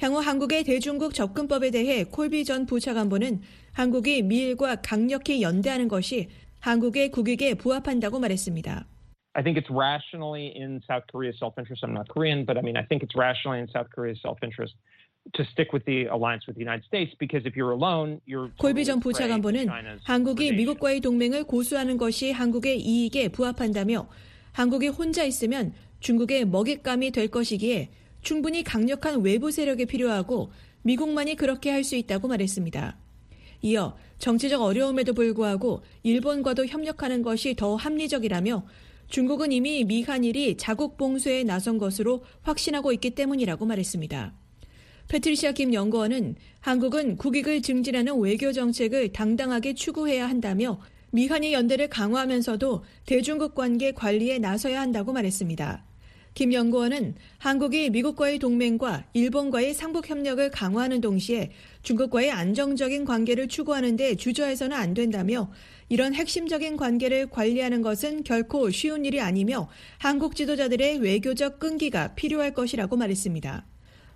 향후 한국의 대중국 접근법에 대해 콜비 전 부차관보는 한국이 미일과 강력히 연대하는 것이 한국의 국익에 부합한다고 말했습니다. I think it's rationally in South Korea's self-interest. I'm not Korean, but I mean, I think it's rationally in South Korea's self-interest to stick with the alliance with the United States because if you're alone, you're 콜비 전 부차관보는 한국이 미국과의 동맹을 고수하는 것이 한국의 이익에 부합한다며 한국이 혼자 있으면 중국의 먹잇감이 될 것이기에 충분히 강력한 외부 세력이 필요하고 미국만이 그렇게 할 수 있다고 말했습니다. 이어 정치적 어려움에도 불구하고 일본과도 협력하는 것이 더 합리적이라며 중국은 이미 미한일이 자국 봉쇄에 나선 것으로 확신하고 있기 때문이라고 말했습니다. 패트리시아 김 연구원은 한국은 국익을 증진하는 외교 정책을 당당하게 추구해야 한다며 미한일 연대를 강화하면서도 대중국 관계 관리에 나서야 한다고 말했습니다. 김 연구원은 한국이 미국과의 동맹과 일본과의 상북 협력을 강화하는 동시에 중국과의 안정적인 관계를 추구하는 데 주저해서는 안 된다며 이런 핵심적인 관계를 관리하는 것은 결코 쉬운 일이 아니며 한국 지도자들의 외교적 끈기가 필요할 것이라고 말했습니다.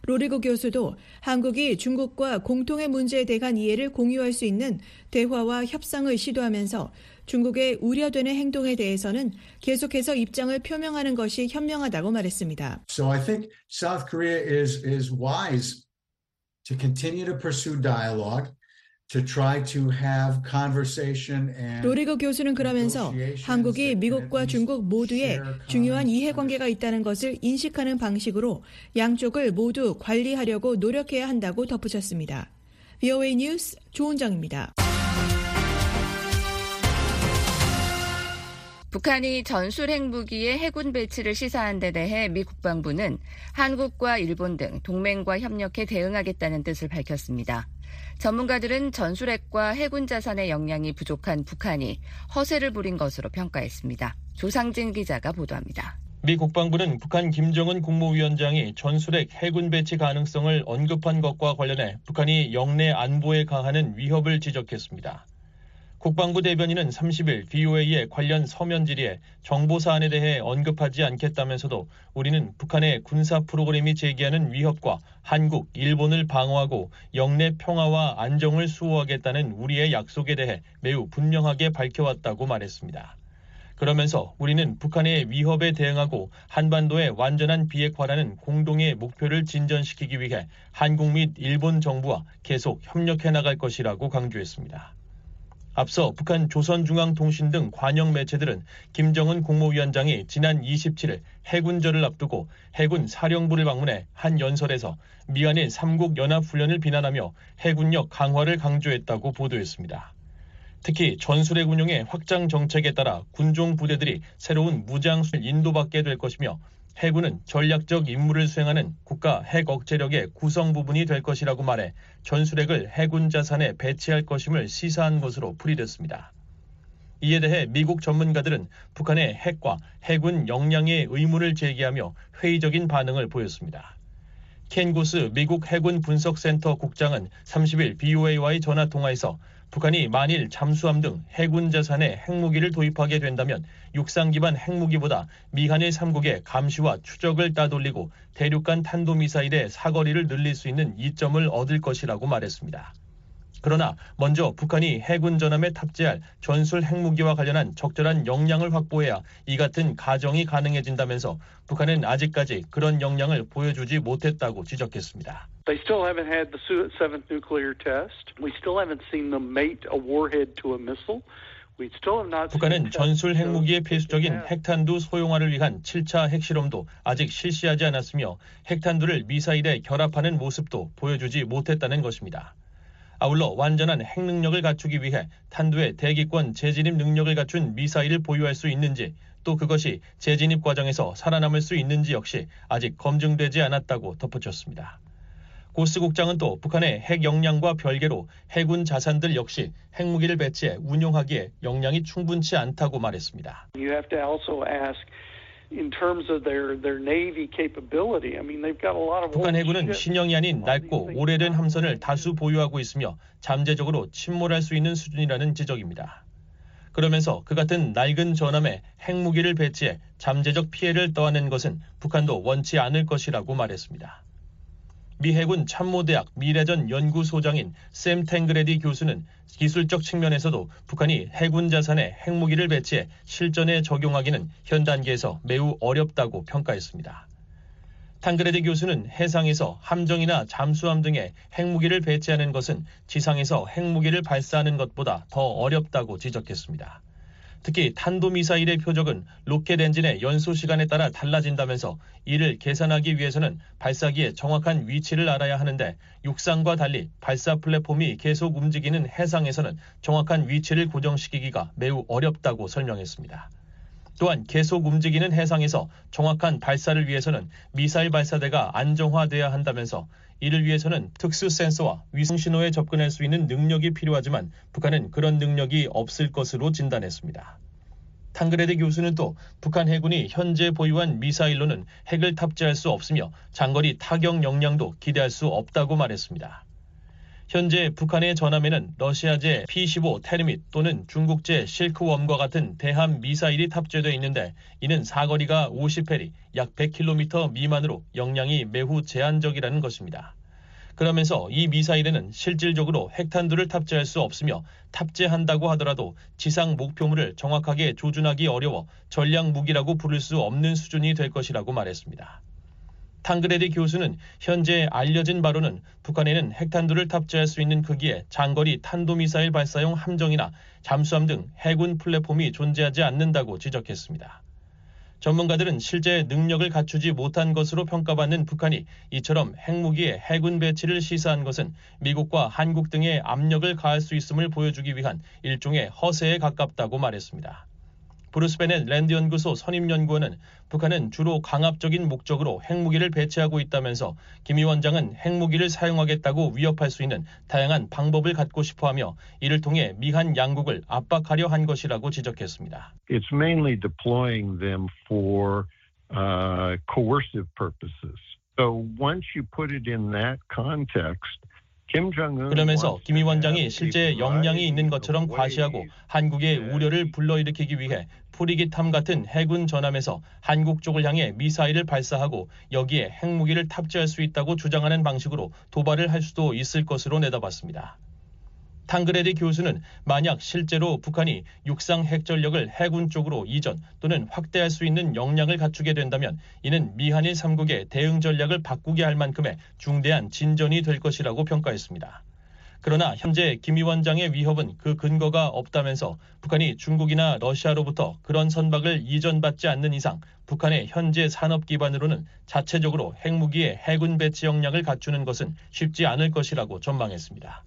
로리고 교수도 한국이 중국과 공통의 문제에 대한 이해를 공유할 수 있는 대화와 협상을 시도하면서 중국의 우려되는 행동에 대해서는 계속해서 입장을 표명하는 것이 현명하다고 말했습니다. So I think South Korea is is wise to continue to pursue dialogue. 로리거 교수는 그러면서 한국이 미국과 중국 모두의 중요한 이해관계가 있다는 것을 인식하는 방식으로 양쪽을 모두 관리하려고 노력해야 한다고 덧붙였습니다. VOA 뉴스 조은정입니다. 북한이 전술 핵무기의 해군 배치를 시사한 데 대해 미 국방부는 한국과 일본 등 동맹과 협력해 대응하겠다는 뜻을 밝혔습니다. 전문가들은 전술핵과 해군 자산의 역량이 부족한 북한이 허세를 부린 것으로 평가했습니다. 조상진 기자가 보도합니다. 미 국방부는 북한 김정은 국무위원장이 전술핵 해군 배치 가능성을 언급한 것과 관련해 북한이 역내 안보에 가하는 위협을 지적했습니다. 국방부 대변인은 30일 VOA의 관련 서면 질의에 정보 사안에 대해 언급하지 않겠다면서도 우리는 북한의 군사 프로그램이 제기하는 위협과 한국, 일본을 방어하고 영내 평화와 안정을 수호하겠다는 우리의 약속에 대해 매우 분명하게 밝혀왔다고 말했습니다. 그러면서 우리는 북한의 위협에 대응하고 한반도의 완전한 비핵화라는 공동의 목표를 진전시키기 위해 한국 및 일본 정부와 계속 협력해 나갈 것이라고 강조했습니다. 앞서 북한 조선중앙통신 등 관영 매체들은 김정은 국무위원장이 지난 27일 해군절을 앞두고 해군 사령부를 방문해 한 연설에서 미한일 삼국 연합훈련을 비난하며 해군력 강화를 강조했다고 보도했습니다. 특히 전술핵 운용의 확장 정책에 따라 군종 부대들이 새로운 무장술 인도받게 될 것이며 해군은 전략적 임무를 수행하는 국가 핵 억제력의 구성 부분이 될 것이라고 말해 전술핵을 해군 자산에 배치할 것임을 시사한 것으로 풀이됐습니다. 이에 대해 미국 전문가들은 북한의 핵과 해군 역량의 의문을 제기하며 회의적인 반응을 보였습니다. 켄 고스 미국 해군 분석센터 국장은 30일 BOA와의 전화 통화에서 북한이 만일 잠수함 등 해군 자산에 핵무기를 도입하게 된다면 육상 기반 핵무기보다 미한일 3국의 감시와 추적을 따돌리고 대륙간 탄도미사일의 사거리를 늘릴 수 있는 이점을 얻을 것이라고 말했습니다. 그러나 먼저 북한이 해군 전함에 탑재할 전술 핵무기와 관련한 적절한 역량을 확보해야 이 같은 가정이 가능해진다면서 북한은 아직까지 그런 역량을 보여주지 못했다고 지적했습니다. 북한은 전술 핵무기의 필수적인 핵탄두 소형화를 위한 7차 핵실험도 아직 실시하지 않았으며 핵탄두를 미사일에 결합하는 모습도 보여주지 못했다는 것입니다. 아울러 완전한 핵 능력을 갖추기 위해 탄두의 대기권 재진입 능력을 갖춘 미사일을 보유할 수 있는지 또 그것이 재진입 과정에서 살아남을 수 있는지 역시 아직 검증되지 않았다고 덧붙였습니다. 고스 국장은 또 북한의 핵 역량과 별개로 해군 자산들 역시 핵무기를 배치해 운용하기에 역량이 충분치 않다고 말했습니다. 북한 해군은 신형이 아닌 낡고 오래된 함선을 다수 보유하고 있으며 잠재적으로 침몰할 수 있는 수준이라는 지적입니다. 그러면서 그 같은 낡은 전함에 핵무기를 배치해 잠재적 피해를 떠안는 것은 북한도 원치 않을 것이라고 말했습니다. 미 해군 참모대학 미래전 연구소장인 샘 탱그레디 교수는 기술적 측면에서도 북한이 해군 자산에 핵무기를 배치해 실전에 적용하기는 현 단계에서 매우 어렵다고 평가했습니다. 탕그레디 교수는 해상에서 함정이나 잠수함 등에 핵무기를 배치하는 것은 지상에서 핵무기를 발사하는 것보다 더 어렵다고 지적했습니다. 특히 탄도미사일의 표적은 로켓 엔진의 연소 시간에 따라 달라진다면서 이를 계산하기 위해서는 발사기의 정확한 위치를 알아야 하는데 육상과 달리 발사 플랫폼이 계속 움직이는 해상에서는 정확한 위치를 고정시키기가 매우 어렵다고 설명했습니다. 또한 계속 움직이는 해상에서 정확한 발사를 위해서는 미사일 발사대가 안정화돼야 한다면서 이를 위해서는 특수 센서와 위성 신호에 접근할 수 있는 능력이 필요하지만 북한은 그런 능력이 없을 것으로 진단했습니다. 탕그레드 교수는 또 북한 해군이 현재 보유한 미사일로는 핵을 탑재할 수 없으며 장거리 타격 역량도 기대할 수 없다고 말했습니다. 현재 북한의 전함에는 러시아제 P-15 테르밋 또는 중국제 실크웜과 같은 대함 미사일이 탑재되어 있는데 이는 사거리가 50해리, 약 100km 미만으로 역량이 매우 제한적이라는 것입니다. 그러면서 이 미사일에는 실질적으로 핵탄두를 탑재할 수 없으며 탑재한다고 하더라도 지상 목표물을 정확하게 조준하기 어려워 전략 무기라고 부를 수 없는 수준이 될 것이라고 말했습니다. 탕그레디 교수는 현재 알려진 바로는 북한에는 핵탄두를 탑재할 수 있는 크기의 장거리 탄도미사일 발사용 함정이나 잠수함 등 해군 플랫폼이 존재하지 않는다고 지적했습니다. 전문가들은 실제 능력을 갖추지 못한 것으로 평가받는 북한이 이처럼 핵무기의 해군 배치를 시사한 것은 미국과 한국 등에 압력을 가할 수 있음을 보여주기 위한 일종의 허세에 가깝다고 말했습니다. 브루스 베넷 랜드 연구소 선임 연구원은 북한은 주로 강압적인 목적으로 핵무기를 배치하고 있다면서 김 위원장은 핵무기를 사용하겠다고 위협할 수 있는 다양한 방법을 갖고 싶어하며 이를 통해 미한 양국을 압박하려 한 것이라고 지적했습니다. It's mainly deploying them for uh, coercive purposes. So once you put it in that context, 그러면서 김 위원장이 실제 역량이 있는 것처럼 과시하고 한국의 우려를 불러일으키기 위해 프리기탐 같은 해군 전함에서 한국 쪽을 향해 미사일을 발사하고 여기에 핵무기를 탑재할 수 있다고 주장하는 방식으로 도발을 할 수도 있을 것으로 내다봤습니다. 탕그레디 교수는 만약 실제로 북한이 육상 핵전력을 해군 쪽으로 이전 또는 확대할 수 있는 역량을 갖추게 된다면 이는 미한일 3국의 대응 전략을 바꾸게 할 만큼의 중대한 진전이 될 것이라고 평가했습니다. 그러나 현재 김 위원장의 위협은 그 근거가 없다면서 북한이 중국이나 러시아로부터 그런 선박을 이전받지 않는 이상 북한의 현재 산업 기반으로는 자체적으로 핵무기의 해군 배치 역량을 갖추는 것은 쉽지 않을 것이라고 전망했습니다.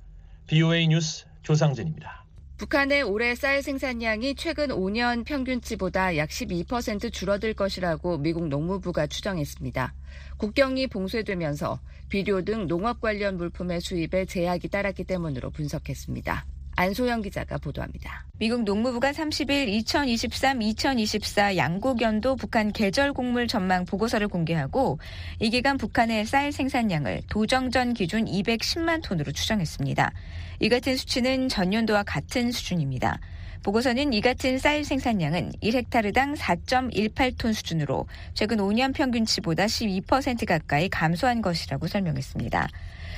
BOA 뉴스 조상진입니다. 북한의 올해 쌀 생산량이 최근 5년 평균치보다 약 12% 줄어들 것이라고 미국 농무부가 추정했습니다. 국경이 봉쇄되면서 비료 등 농업 관련 물품의 수입에 제약이 따랐기 때문으로 분석했습니다. 안소영 기자가 보도합니다. 미국 농무부가 30일 2023-2024 양곡연도 북한 계절 곡물 전망 보고서를 공개하고 이 기간 북한의 쌀 생산량을 도정전 기준 210만 톤으로 추정했습니다. 이 같은 수치는 전년도와 같은 수준입니다. 보고서는 이 같은 쌀 생산량은 1헥타르당 4.18톤 수준으로 최근 5년 평균치보다 12% 가까이 감소한 것이라고 설명했습니다.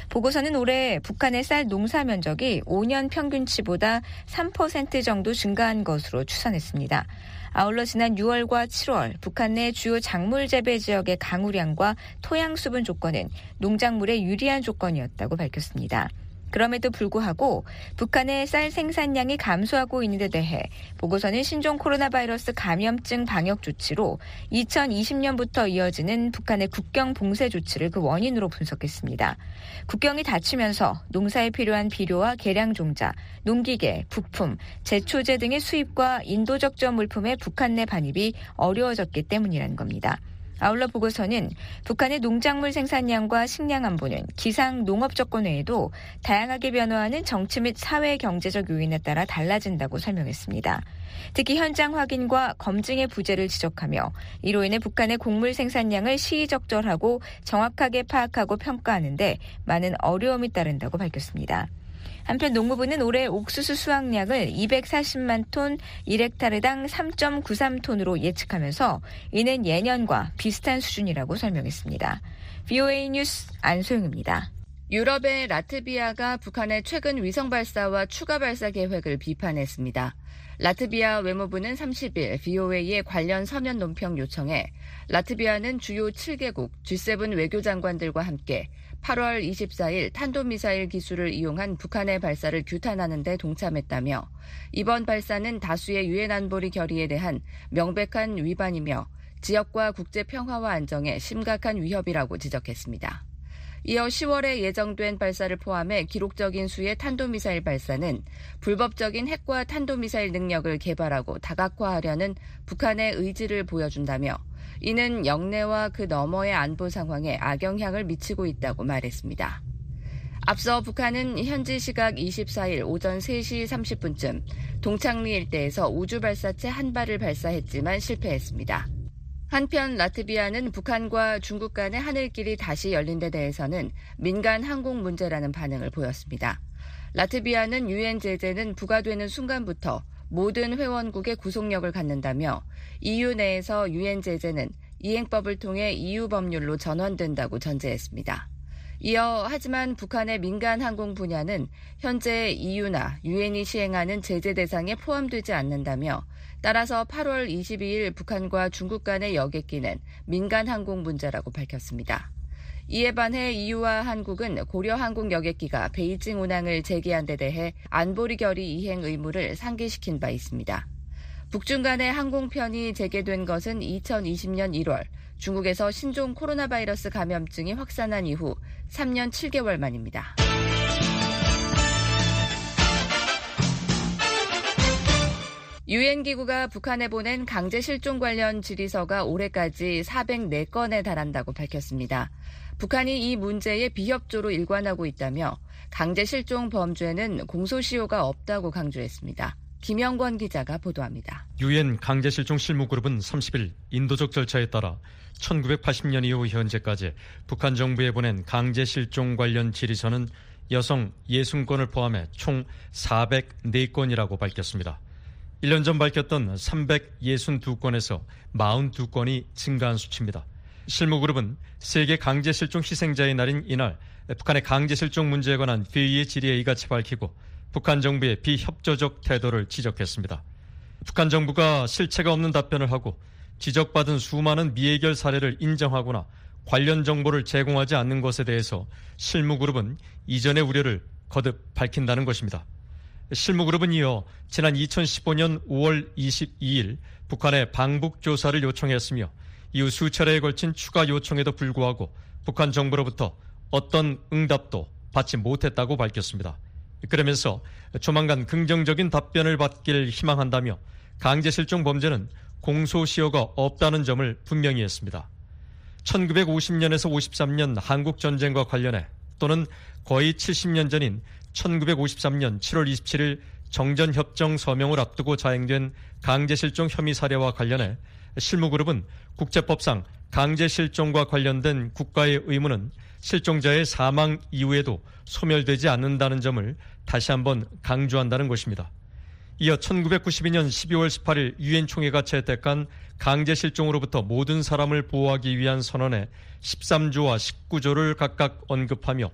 보고서는 올해 북한의 쌀 농사 면적이 5년 평균치보다 3% 정도 증가한 것으로 추산했습니다. 아울러 지난 6월과 7월 북한 내 주요 작물 재배 지역의 강우량과 토양 수분 조건은 농작물에 유리한 조건이었다고 밝혔습니다. 그럼에도 불구하고 북한의 쌀 생산량이 감소하고 있는 데 대해 보고서는 신종 코로나 바이러스 감염증 방역 조치로 2020년부터 이어지는 북한의 국경 봉쇄 조치를 그 원인으로 분석했습니다. 국경이 닫히면서 농사에 필요한 비료와 계량 종자, 농기계, 부품, 제초제 등의 수입과 인도적점 물품의 북한 내 반입이 어려워졌기 때문이라는 겁니다. 아울러 보고서는 북한의 농작물 생산량과 식량 안보는 기상 농업 조건 외에도 다양하게 변화하는 정치 및 사회 경제적 요인에 따라 달라진다고 설명했습니다. 특히 현장 확인과 검증의 부재를 지적하며 이로 인해 북한의 곡물 생산량을 시의적절하고 정확하게 파악하고 평가하는데 많은 어려움이 따른다고 밝혔습니다. 한편 농무부는 올해 옥수수 수확량을 240만 톤 1헥타르당 3.93톤으로 예측하면서 이는 예년과 비슷한 수준이라고 설명했습니다. VOA 뉴스 안소영입니다. 유럽의 라트비아가 북한의 최근 위성 발사와 추가 발사 계획을 비판했습니다. 라트비아 외무부는 30일 VOA의 관련 서면 논평 요청에 라트비아는 주요 7개국 G7 외교장관들과 함께 8월 24일 탄도미사일 기술을 이용한 북한의 발사를 규탄하는 데 동참했다며 이번 발사는 다수의 유엔 안보리 결의에 대한 명백한 위반이며 지역과 국제 평화와 안정에 심각한 위협이라고 지적했습니다. 이어 10월에 예정된 발사를 포함해 기록적인 수의 탄도미사일 발사는 불법적인 핵과 탄도미사일 능력을 개발하고 다각화하려는 북한의 의지를 보여준다며 이는 영내와 그 너머의 안보 상황에 악영향을 미치고 있다고 말했습니다. 앞서 북한은 현지 시각 24일 오전 3시 30분쯤 동창리 일대에서 우주 발사체 한 발을 발사했지만 실패했습니다. 한편 라트비아는 북한과 중국 간의 하늘길이 다시 열린 데 대해서는 민간 항공 문제라는 반응을 보였습니다. 라트비아는 유엔 제재는 부과되는 순간부터 모든 회원국의 구속력을 갖는다며 EU 내에서 유엔 제재는 이행법을 통해 EU 법률로 전환된다고 전제했습니다. 이어 하지만 북한의 민간 항공 분야는 현재 EU나 유엔이 시행하는 제재 대상에 포함되지 않는다며 따라서 8월 22일 북한과 중국 간의 여객기는 민간 항공 문제라고 밝혔습니다. 이에 반해 EU와 한국은 고려 항공 여객기가 베이징 운항을 재개한 데 대해 안보리 결의 이행 의무를 상기시킨 바 있습니다. 북중 간의 항공편이 재개된 것은 2020년 1월 중국에서 신종 코로나 바이러스 감염증이 확산한 이후 3년 7개월 만입니다. 유엔 기구가 북한에 보낸 강제 실종 관련 질의서가 올해까지 404건에 달한다고 밝혔습니다. 북한이 이 문제에 비협조로 일관하고 있다며 강제 실종 범죄는 공소시효가 없다고 강조했습니다. 김영권 기자가 보도합니다. 유엔 강제 실종 실무 그룹은 30일 인도적 절차에 따라 1980년 이후 현재까지 북한 정부에 보낸 강제 실종 관련 질의서는 여성 60건을 포함해 총 404건이라고 밝혔습니다. 1년 전 밝혔던 362건에서 42건이 증가한 수치입니다. 실무그룹은 세계 강제실종 희생자의 날인 이날 북한의 강제실종 문제에 관한 회의의 질의에 이같이 밝히고 북한 정부의 비협조적 태도를 지적했습니다. 북한 정부가 실체가 없는 답변을 하고 지적받은 수많은 미해결 사례를 인정하거나 관련 정보를 제공하지 않는 것에 대해서 실무그룹은 이전의 우려를 거듭 밝힌다는 것입니다. 실무그룹은 이어 지난 2015년 5월 22일 북한에 방북 조사를 요청했으며 이후 수차례에 걸친 추가 요청에도 불구하고 북한 정부로부터 어떤 응답도 받지 못했다고 밝혔습니다. 그러면서 조만간 긍정적인 답변을 받길 희망한다며 강제 실종 범죄는 공소시효가 없다는 점을 분명히 했습니다. 1950년에서 53년 한국 전쟁과 관련해 또는 거의 70년 전인 1953년 7월 27일 정전협정 서명을 앞두고 자행된 강제실종 혐의 사례와 관련해 실무그룹은 국제법상 강제 실종과 관련된 국가의 의무는 실종자의 사망 이후에도 소멸되지 않는다는 점을 다시 한번 강조한다는 것입니다. 이어 1992년 12월 18일 유엔 총회가 채택한 강제 실종으로부터 모든 사람을 보호하기 위한 선언의 13조와 19조를 각각 언급하며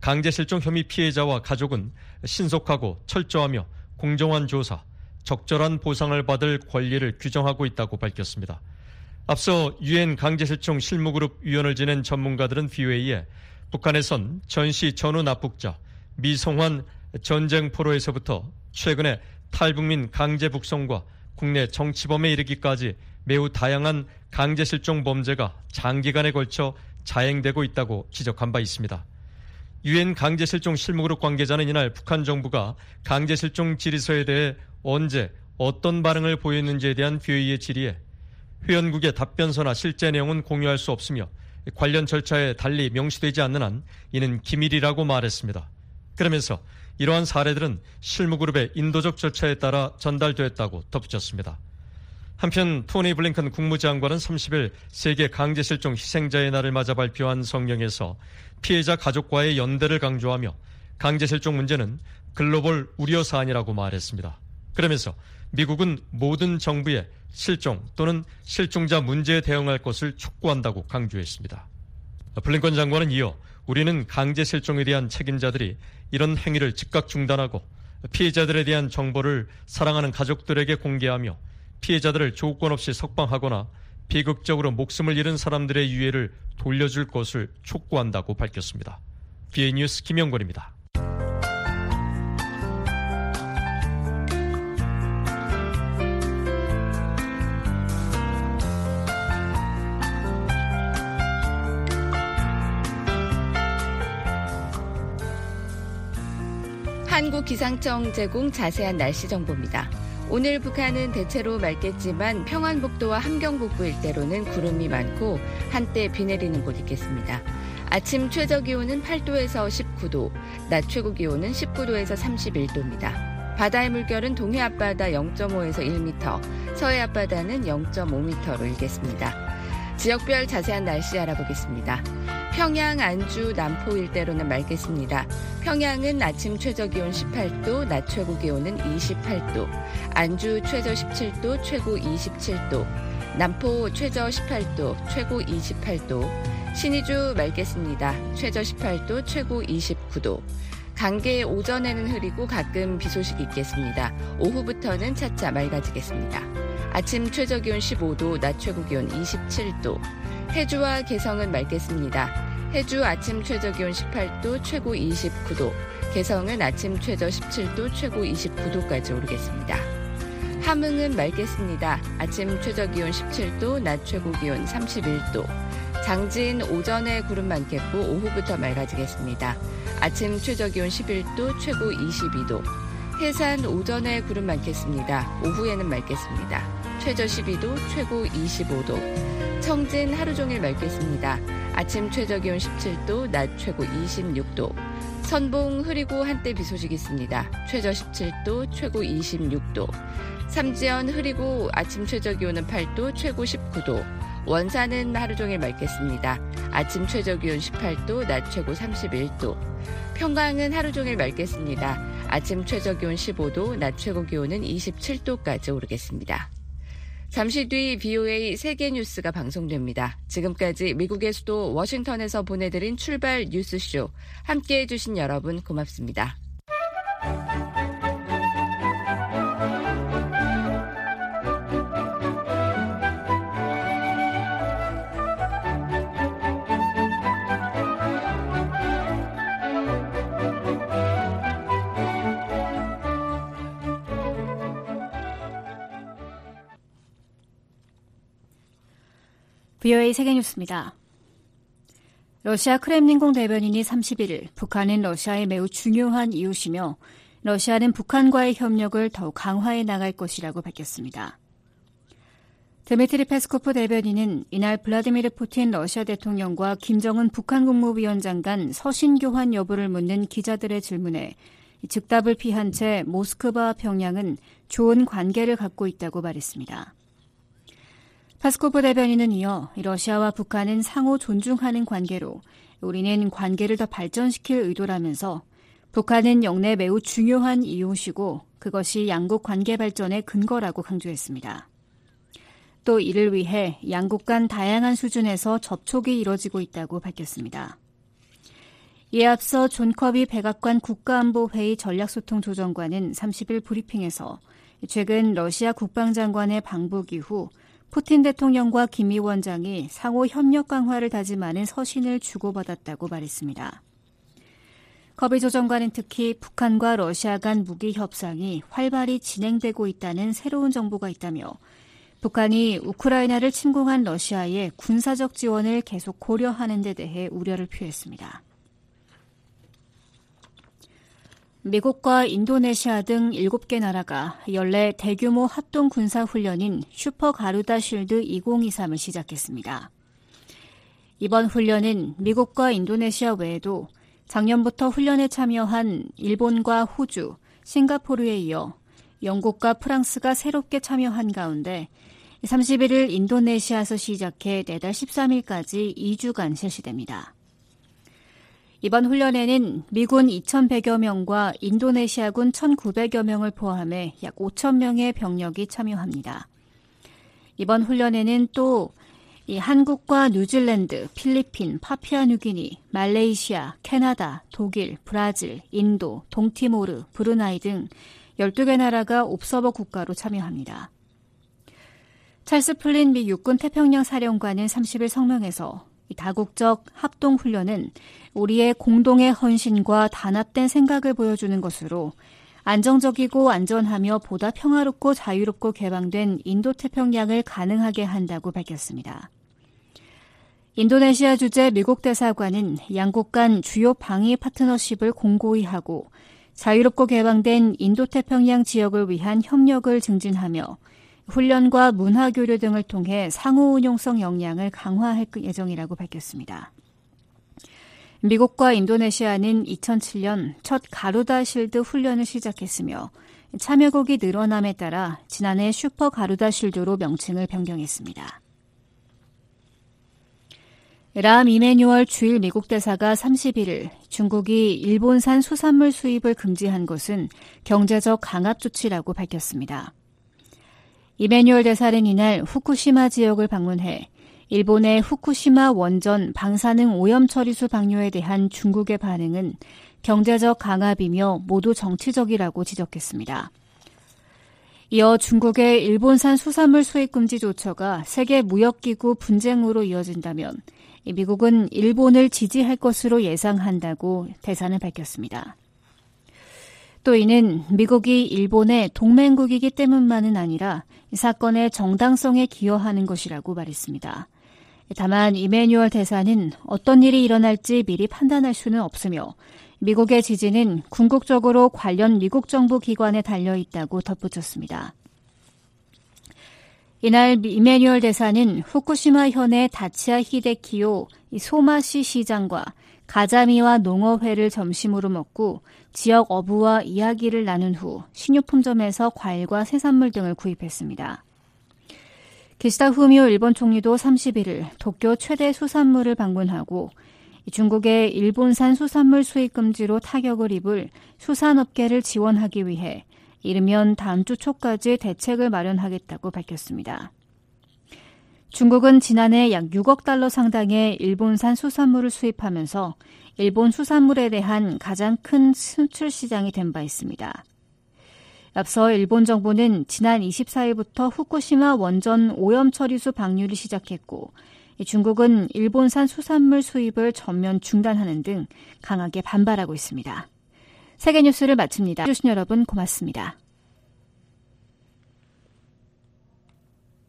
강제 실종 혐의 피해자와 가족은 신속하고 철저하며 공정한 조사, 적절한 보상을 받을 권리를 규정하고 있다고 밝혔습니다. 앞서 유엔 강제실종 실무그룹 위원을 지낸 전문가들은 비회의에 북한에선 전시 전후 납북자, 미성환 전쟁 포로에서부터 최근에 탈북민 강제 북송과 국내 정치범에 이르기까지 매우 다양한 강제 실종 범죄가 장기간에 걸쳐 자행되고 있다고 지적한 바 있습니다. 유엔 강제 실종 실무그룹 관계자는 이날 북한 정부가 강제 실종 질의서에 대해 언제 어떤 반응을 보였는지에 대한 회의의 질의에 회원국의 답변서나 실제 내용은 공유할 수 없으며 관련 절차에 달리 명시되지 않는 한 이는 기밀이라고 말했습니다. 그러면서 이러한 사례들은 실무그룹의 인도적 절차에 따라 전달됐다고 덧붙였습니다. 한편 토니 블링컨 국무장관은 30일 세계 강제실종 희생자의 날을 맞아 발표한 성명에서 피해자 가족과의 연대를 강조하며 강제실종 문제는 글로벌 우려 사안이라고 말했습니다. 그러면서 미국은 모든 정부의 실종 또는 실종자 문제에 대응할 것을 촉구한다고 강조했습니다. 블링컨 장관은 이어 우리는 강제 실종에 대한 책임자들이 이런 행위를 즉각 중단하고 피해자들에 대한 정보를 사랑하는 가족들에게 공개하며 피해자들을 조건 없이 석방하거나 비극적으로 목숨을 잃은 사람들의 유해를 돌려줄 것을 촉구한다고 밝혔습니다. 비에 뉴스 김영권입니다. 한국기상청 제공 자세한 날씨 정보입니다. 오늘 북한은 대체로 맑겠지만 평안북도와 함경북부 일대로는 구름이 많고 한때 비 내리는 곳 있겠습니다. 아침 최저 기온은 8도에서 19도, 낮 최고 기온은 19도에서 31도입니다. 바다의 물결은 동해 앞바다 0.5에서 1m, 서해 앞바다는 0.5m로 일겠습니다. 지역별 자세한 날씨 알아보겠습니다. 평양, 안주, 남포 일대로는 맑겠습니다. 평양은 아침 최저 기온 18도, 낮 최고 기온은 28도, 안주 최저 17도, 최고 27도, 남포 최저 18도, 최고 28도, 신의주 맑겠습니다. 최저 18도, 최고 29도. 강계 오전에는 흐리고 가끔 비 소식이 있겠습니다. 오후부터는 차차 맑아지겠습니다. 아침 최저 기온 15도, 낮 최고 기온 27도. 해주와 개성은 맑겠습니다. 해주 아침 최저 기온 18도, 최고 29도. 개성은 아침 최저 17도, 최고 29도까지 오르겠습니다. 함흥은 맑겠습니다. 아침 최저 기온 17도, 낮 최고 기온 31도. 장진 오전에 구름 많겠고 오후부터 맑아지겠습니다. 아침 최저 기온 11도, 최고 22도. 해산 오전에 구름 많겠습니다. 오후에는 맑겠습니다. 최저 12도, 최고 25도. 청진 하루 종일 맑겠습니다. 아침 최저 기온 17도, 낮 최고 26도. 선봉 흐리고 한때 비 소식 있습니다. 최저 17도, 최고 26도. 삼지연 흐리고 아침 최저 기온은 8도, 최고 19도. 원산은 하루 종일 맑겠습니다. 아침 최저 기온 18도, 낮 최고 31도. 평강은 하루 종일 맑겠습니다. 아침 최저 기온 15도, 낮 최고 기온은 27도까지 오르겠습니다. 잠시 뒤 BOA 세계 뉴스가 방송됩니다. 지금까지 미국의 수도 워싱턴에서 보내드린 출발 뉴스쇼 함께 해주신 여러분 고맙습니다. VOA 세계뉴스입니다. 러시아 크렘린궁 대변인이 31일 북한은 러시아의 매우 중요한 이웃이며 러시아는 북한과의 협력을 더욱 강화해 나갈 것이라고 밝혔습니다. 드미트리 페스코프 대변인은 이날 블라디미르 푸틴 러시아 대통령과 김정은 북한 국무위원장 간 서신 교환 여부를 묻는 기자들의 질문에 즉답을 피한 채 모스크바와 평양은 좋은 관계를 갖고 있다고 말했습니다. 페스코프 대변인은 이어 러시아와 북한은 상호 존중하는 관계로 우리는 관계를 더 발전시킬 의도라면서 북한은 역내 매우 중요한 이웃이고 그것이 양국 관계 발전의 근거라고 강조했습니다. 또 이를 위해 양국 간 다양한 수준에서 접촉이 이뤄지고 있다고 밝혔습니다. 이에 앞서 존 커비 백악관 국가안보회의 전략소통조정관은 30일 브리핑에서 최근 러시아 국방장관의 방북 이후 푸틴 대통령과 김 위원장이 상호 협력 강화를 다짐하는 서신을 주고받았다고 말했습니다. 커비 조 정관은 특히 북한과 러시아 간 무기 협상이 활발히 진행되고 있다는 새로운 정보가 있다며 북한이 우크라이나를 침공한 러시아의 군사적 지원을 계속 고려하는 데 대해 우려를 표했습니다. 미국과 인도네시아 등 7개 나라가 연례 대규모 합동 군사 훈련인 슈퍼 가루다 쉴드 2023을 시작했습니다. 이번 훈련은 미국과 인도네시아 외에도 작년부터 훈련에 참여한 일본과 호주, 싱가포르에 이어 영국과 프랑스가 새롭게 참여한 가운데 31일 인도네시아에서 시작해 내달 13일까지 2주간 실시됩니다. 이번 훈련에는 미군 2,100여 명과 인도네시아군 1,900여 명을 포함해 약 5천 명의 병력이 참여합니다. 이번 훈련에는 또 한국과 뉴질랜드, 필리핀, 파피아뉴기니, 말레이시아, 캐나다, 독일, 브라질, 인도, 동티모르, 브루나이 등 12개 나라가 옵서버 국가로 참여합니다. 찰스 플린 미 육군 태평양 사령관은 30일 성명에서 다국적 합동 훈련은 우리의 공동의 헌신과 단합된 생각을 보여주는 것으로 안정적이고 안전하며 보다 평화롭고 자유롭고 개방된 인도 태평양을 가능하게 한다고 밝혔습니다. 인도네시아 주재 미국 대사관은 양국 간 주요 방위 파트너십을 공고히 하고 자유롭고 개방된 인도 태평양 지역을 위한 협력을 증진하며 훈련과 문화 교류 등을 통해 상호 운용성 역량을 강화할 예정이라고 밝혔습니다. 미국과 인도네시아는 2007년 첫 가루다 실드 훈련을 시작했으며 참여국이 늘어남에 따라 지난해 슈퍼 가루다 실드로 명칭을 변경했습니다. 람 이메뉴얼 주일 미국 대사가 31일 중국이 일본산 수산물 수입을 금지한 것은 경제적 강압 조치라고 밝혔습니다. 이메뉴얼 대사는 이날 후쿠시마 지역을 방문해 일본의 후쿠시마 원전 방사능 오염 처리수 방류에 대한 중국의 반응은 경제적 강압이며 모두 정치적이라고 지적했습니다. 이어 중국의 일본산 수산물 수입 금지 조처가 세계 무역기구 분쟁으로 이어진다면 미국은 일본을 지지할 것으로 예상한다고 대사는 밝혔습니다. 또 이는 미국이 일본의 동맹국이기 때문만은 아니라 사건의 정당성에 기여하는 것이라고 말했습니다. 다만 이메뉴얼 대사는 어떤 일이 일어날지 미리 판단할 수는 없으며 미국의 지지는 궁극적으로 관련 미국 정부 기관에 달려 있다고 덧붙였습니다. 이날 이메뉴얼 대사는 후쿠시마 현의 다치아 히데키오 소마시 시장과 가자미와 농어회를 점심으로 먹고 지역 어부와 이야기를 나눈 후 식료품점에서 과일과 해산물 등을 구입했습니다. 기시다 후미오 일본 총리도 31일 도쿄 최대 수산물을 방문하고 중국의 일본산 수산물 수입 금지로 타격을 입을 수산업계를 지원하기 위해 이르면 다음 주 초까지 대책을 마련하겠다고 밝혔습니다. 중국은 지난해 약 6억 달러 상당의 일본산 수산물을 수입하면서 일본 수산물에 대한 가장 큰 수출 시장이 된 바 있습니다. 앞서 일본 정부는 지난 24일부터 후쿠시마 원전 오염 처리수 방류를 시작했고 중국은 일본산 수산물 수입을 전면 중단하는 등 강하게 반발하고 있습니다. 세계 뉴스를 마칩니다. 주신 여러분 고맙습니다.